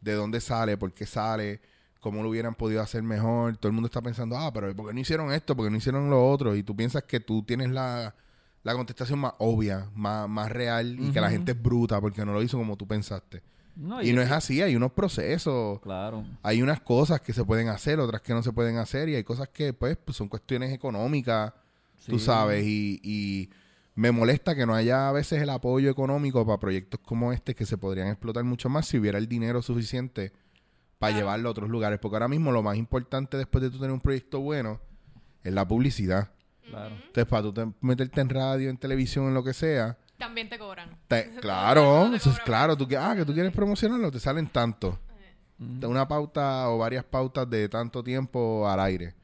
de dónde sale, por qué sale, cómo lo hubieran podido hacer mejor. Todo el mundo está pensando, ah, pero ¿por qué no hicieron esto? ¿Por qué no hicieron lo otro? Y tú piensas que tú tienes la, la contestación más obvia, más, más real y que la gente es bruta porque no lo hizo como tú pensaste. No, Y no es así, hay unos procesos, Claro. hay unas cosas que se pueden hacer, otras que no se pueden hacer y hay cosas que pues, pues, son cuestiones económicas, tú Sí. sabes, y, y me molesta que no haya a veces el apoyo económico para proyectos como este que se podrían explotar mucho más si hubiera el dinero suficiente para llevarlo a otros lugares, porque ahora mismo lo más importante después de tú tener un proyecto bueno es la publicidad. Claro. Entonces, para tú te- meterte en radio, en televisión, en lo que sea, También te cobran. te- claro, te claro, tú que ah, que tú quieres promocionarlo, te salen tanto. Una pauta o varias pautas de tanto tiempo al aire.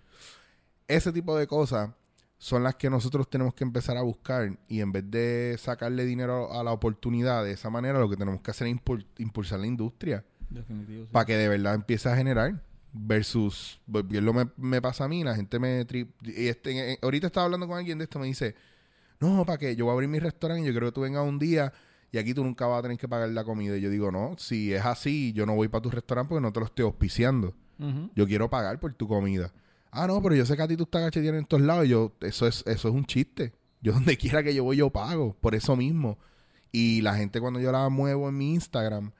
Ese tipo de cosas son las que nosotros tenemos que empezar a buscar y en vez de sacarle dinero a la oportunidad de esa manera, lo que tenemos que hacer es impul- impulsar la industria Definitivo. sí. para que de verdad empiece a generar versus bien lo me, me pasa a mí la gente me tri- y este, eh, ahorita estaba hablando con alguien de esto me dice no para que yo voy a abrir mi restaurante y yo creo que tú vengas un día y aquí tú nunca vas a tener que pagar la comida y yo digo no si es así yo no voy para tu restaurante porque no te lo estoy auspiciando. Yo quiero pagar por tu comida ah no pero yo sé que a ti tú estás cacheteando en todos lados y yo eso es eso es un chiste. Yo donde quiera que yo voy yo pago por eso mismo y la gente cuando yo la muevo en mi Instagram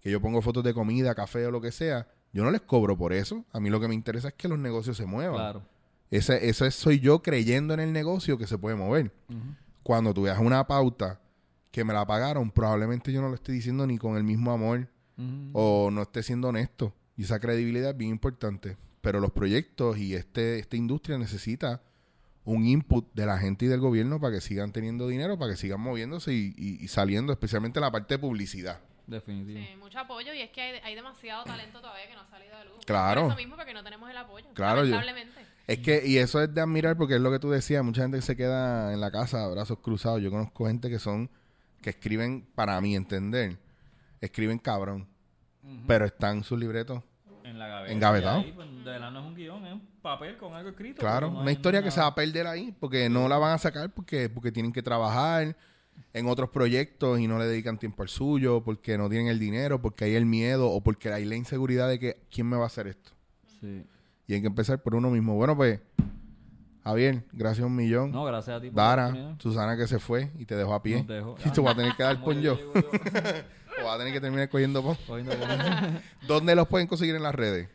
que yo pongo fotos de comida, café o lo que sea, yo no les cobro por eso. A mí lo que me interesa es que los negocios se muevan. Claro. Ese, ese soy yo creyendo en el negocio que se puede mover. Cuando tú veas una pauta que me la pagaron, probablemente yo no lo estoy diciendo ni con el mismo amor o no esté siendo honesto. Y esa credibilidad es bien importante. Pero los proyectos y este, esta industria necesita un input de la gente y del gobierno para que sigan teniendo dinero, para que sigan moviéndose y, y- y saliendo, especialmente la parte de publicidad. Definitivo. Sí, mucho apoyo y es que hay, hay demasiado talento todavía que no ha salido de luz. Claro. Por eso mismo, porque no tenemos el apoyo. Claro, yo- Lamentablemente. Es que, y eso es de admirar porque es lo que tú decías, mucha gente que se queda en la casa, brazos cruzados. Yo conozco gente que son, que escriben, para mi entender, escriben cabrón, pero están sus libretos. En la gaveta. Engavetado. ahí, pues, de verdad no es un guion, es un papel con algo escrito. Claro, no una historia que se va a perder ahí porque no la van a sacar porque, porque tienen que trabajar en otros proyectos y no le dedican tiempo al suyo, porque no tienen el dinero, porque hay el miedo o porque hay la inseguridad de que ¿quién me va a hacer esto? Sí. Y hay que empezar por uno mismo. Bueno, pues, Javier, gracias un millón. No, gracias a ti por Dara. Susana que se fue y te dejó a pie. Dejó. Y te voy a tener que dar pon yo. o vas a tener que terminar cogiendo pon. ¿Dónde los pueden conseguir en las redes?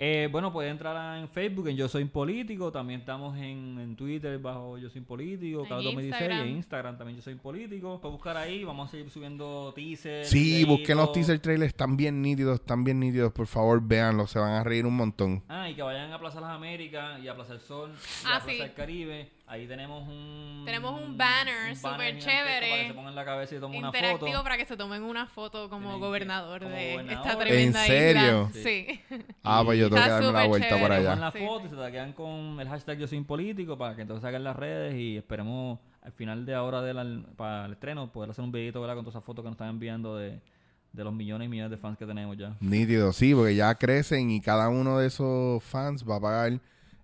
Eh, bueno, pueden entrar a- en Facebook en Yo Soy Político. También estamos en, en Twitter bajo Yo Soy Político. En Cada 2016. Instagram. Y en Instagram también Yo Soy Político. Pueden buscar ahí. Vamos a seguir subiendo teasers. Sí, busquen los teaser trailers, están bien nítidos, están bien nítidos. Por favor, véanlos, se van a reír un montón. Ah, y que vayan a Plaza Las Américas y a Plaza del Sol y Ah, a Plaza sí. del Caribe. Ahí tenemos un... Tenemos un banner súper chévere. Para que se pongan la cabeza y tomen una Interactivo foto. para que se tomen una foto como Tienen que- gobernador como de gobernador. esta ¿En tremenda serio? isla. Sí. Ah, pues yo tengo que darme la súper vuelta por chévere. allá. Toman la Sí, foto sí. y se taguean con el hashtag Yo Soy Político para que entonces saquen las redes y esperemos al final de ahora del, para el estreno poder hacer un videito ¿verdad? con todas esas fotos que nos están enviando de, de los millones y millones de fans que tenemos ya. Nítido, sí, porque ya crecen y cada uno de esos fans va a pagar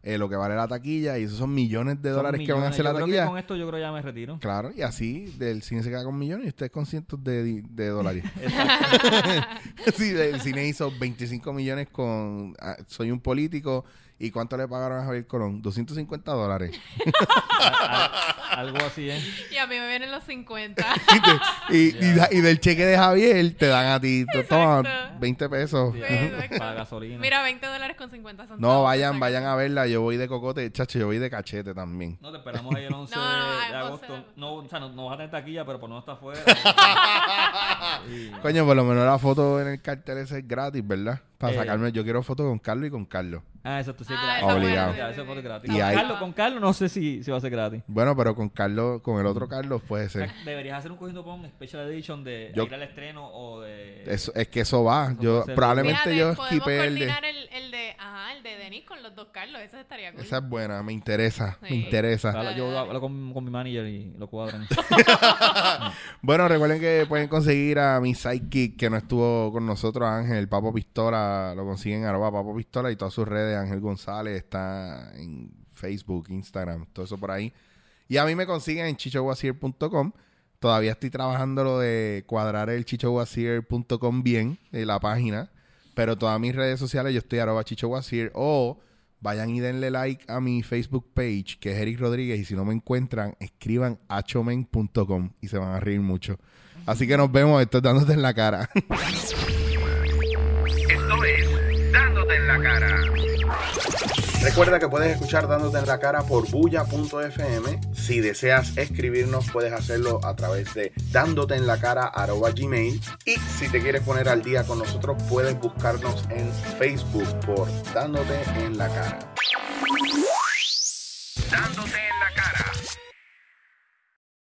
eh, lo que vale la taquilla y esos son millones de Son dólares que van a hacer Yo la creo que taquilla. con esto yo creo ya me retiro. Claro, y así del cine se queda con millones y ustedes con cientos de, de dólares. sí, el cine hizo 25 millones con ah, Soy un político. ¿Y cuánto le pagaron a Javier Colón? 250 dólares. Algo así, ¿eh? Y a mí me vienen los 50. y, te- y- y da- y del cheque de Javier te dan a ti, to- toma, Exacto. 20 pesos. Para gasolina. Mira, 20 dólares con 50 centavos. No, vayan, vayan a verla. Yo voy de cocote, chacho, yo voy de cachete también. No, te esperamos ahí el 11 No, no, no, de, el 11 de agosto. agosto. No, o sea, no, no vas a tener taquilla, pero por no estar afuera. Y- Coño, por lo menos la foto en el cartel ese es gratis, ¿verdad? Para Eh. sacarme, yo quiero foto con Carlos y con Carlos. Ah, exacto, sí, Ah, gratis. esa Obligado. buena, gratis. Y Con, ahí- Carlos, con Carlos no sé si, si va a ser gratis. Bueno, pero con Carlos, con el otro Carlos puede ser. Deberías hacer un cogiendo pon special edition de Yo- ir al estreno o de... Eso, es que eso va. Eso yo probablemente Fíjate, yo esquipé el de. coordinar el, el de, ajá, el de Denis con los dos Carlos. Ese estaría cool. Esa es buena, me interesa, me interesa. Yo hablo con, con mi manager y lo cuadran. Bueno, recuerden que pueden conseguir a mi sidekick que no estuvo con nosotros, Ángel, Papo Pistola, lo consiguen en arroba Papo Pistola y todas sus redes, Ángel González está en Facebook, Instagram, todo eso por ahí. Y a mí me consiguen en chichowasier.com. Todavía estoy trabajando lo de cuadrar el chichowasier.com bien, en la página. Pero todas mis redes sociales yo estoy arroba chichowasier o vayan y denle like a mi Facebook page, que es Eric Rodríguez. Y si no me encuentran, escriban achomen.com y se van a reír mucho. Así que nos vemos, esto es dándote en la cara. Dándote en la cara. Recuerda que puedes escuchar Dándote en la cara por bulla.fm. Si deseas escribirnos, puedes hacerlo a través de dándote en la cara gmail. Y si te quieres poner al día con nosotros, puedes buscarnos en Facebook por Dándote en la cara. Dándote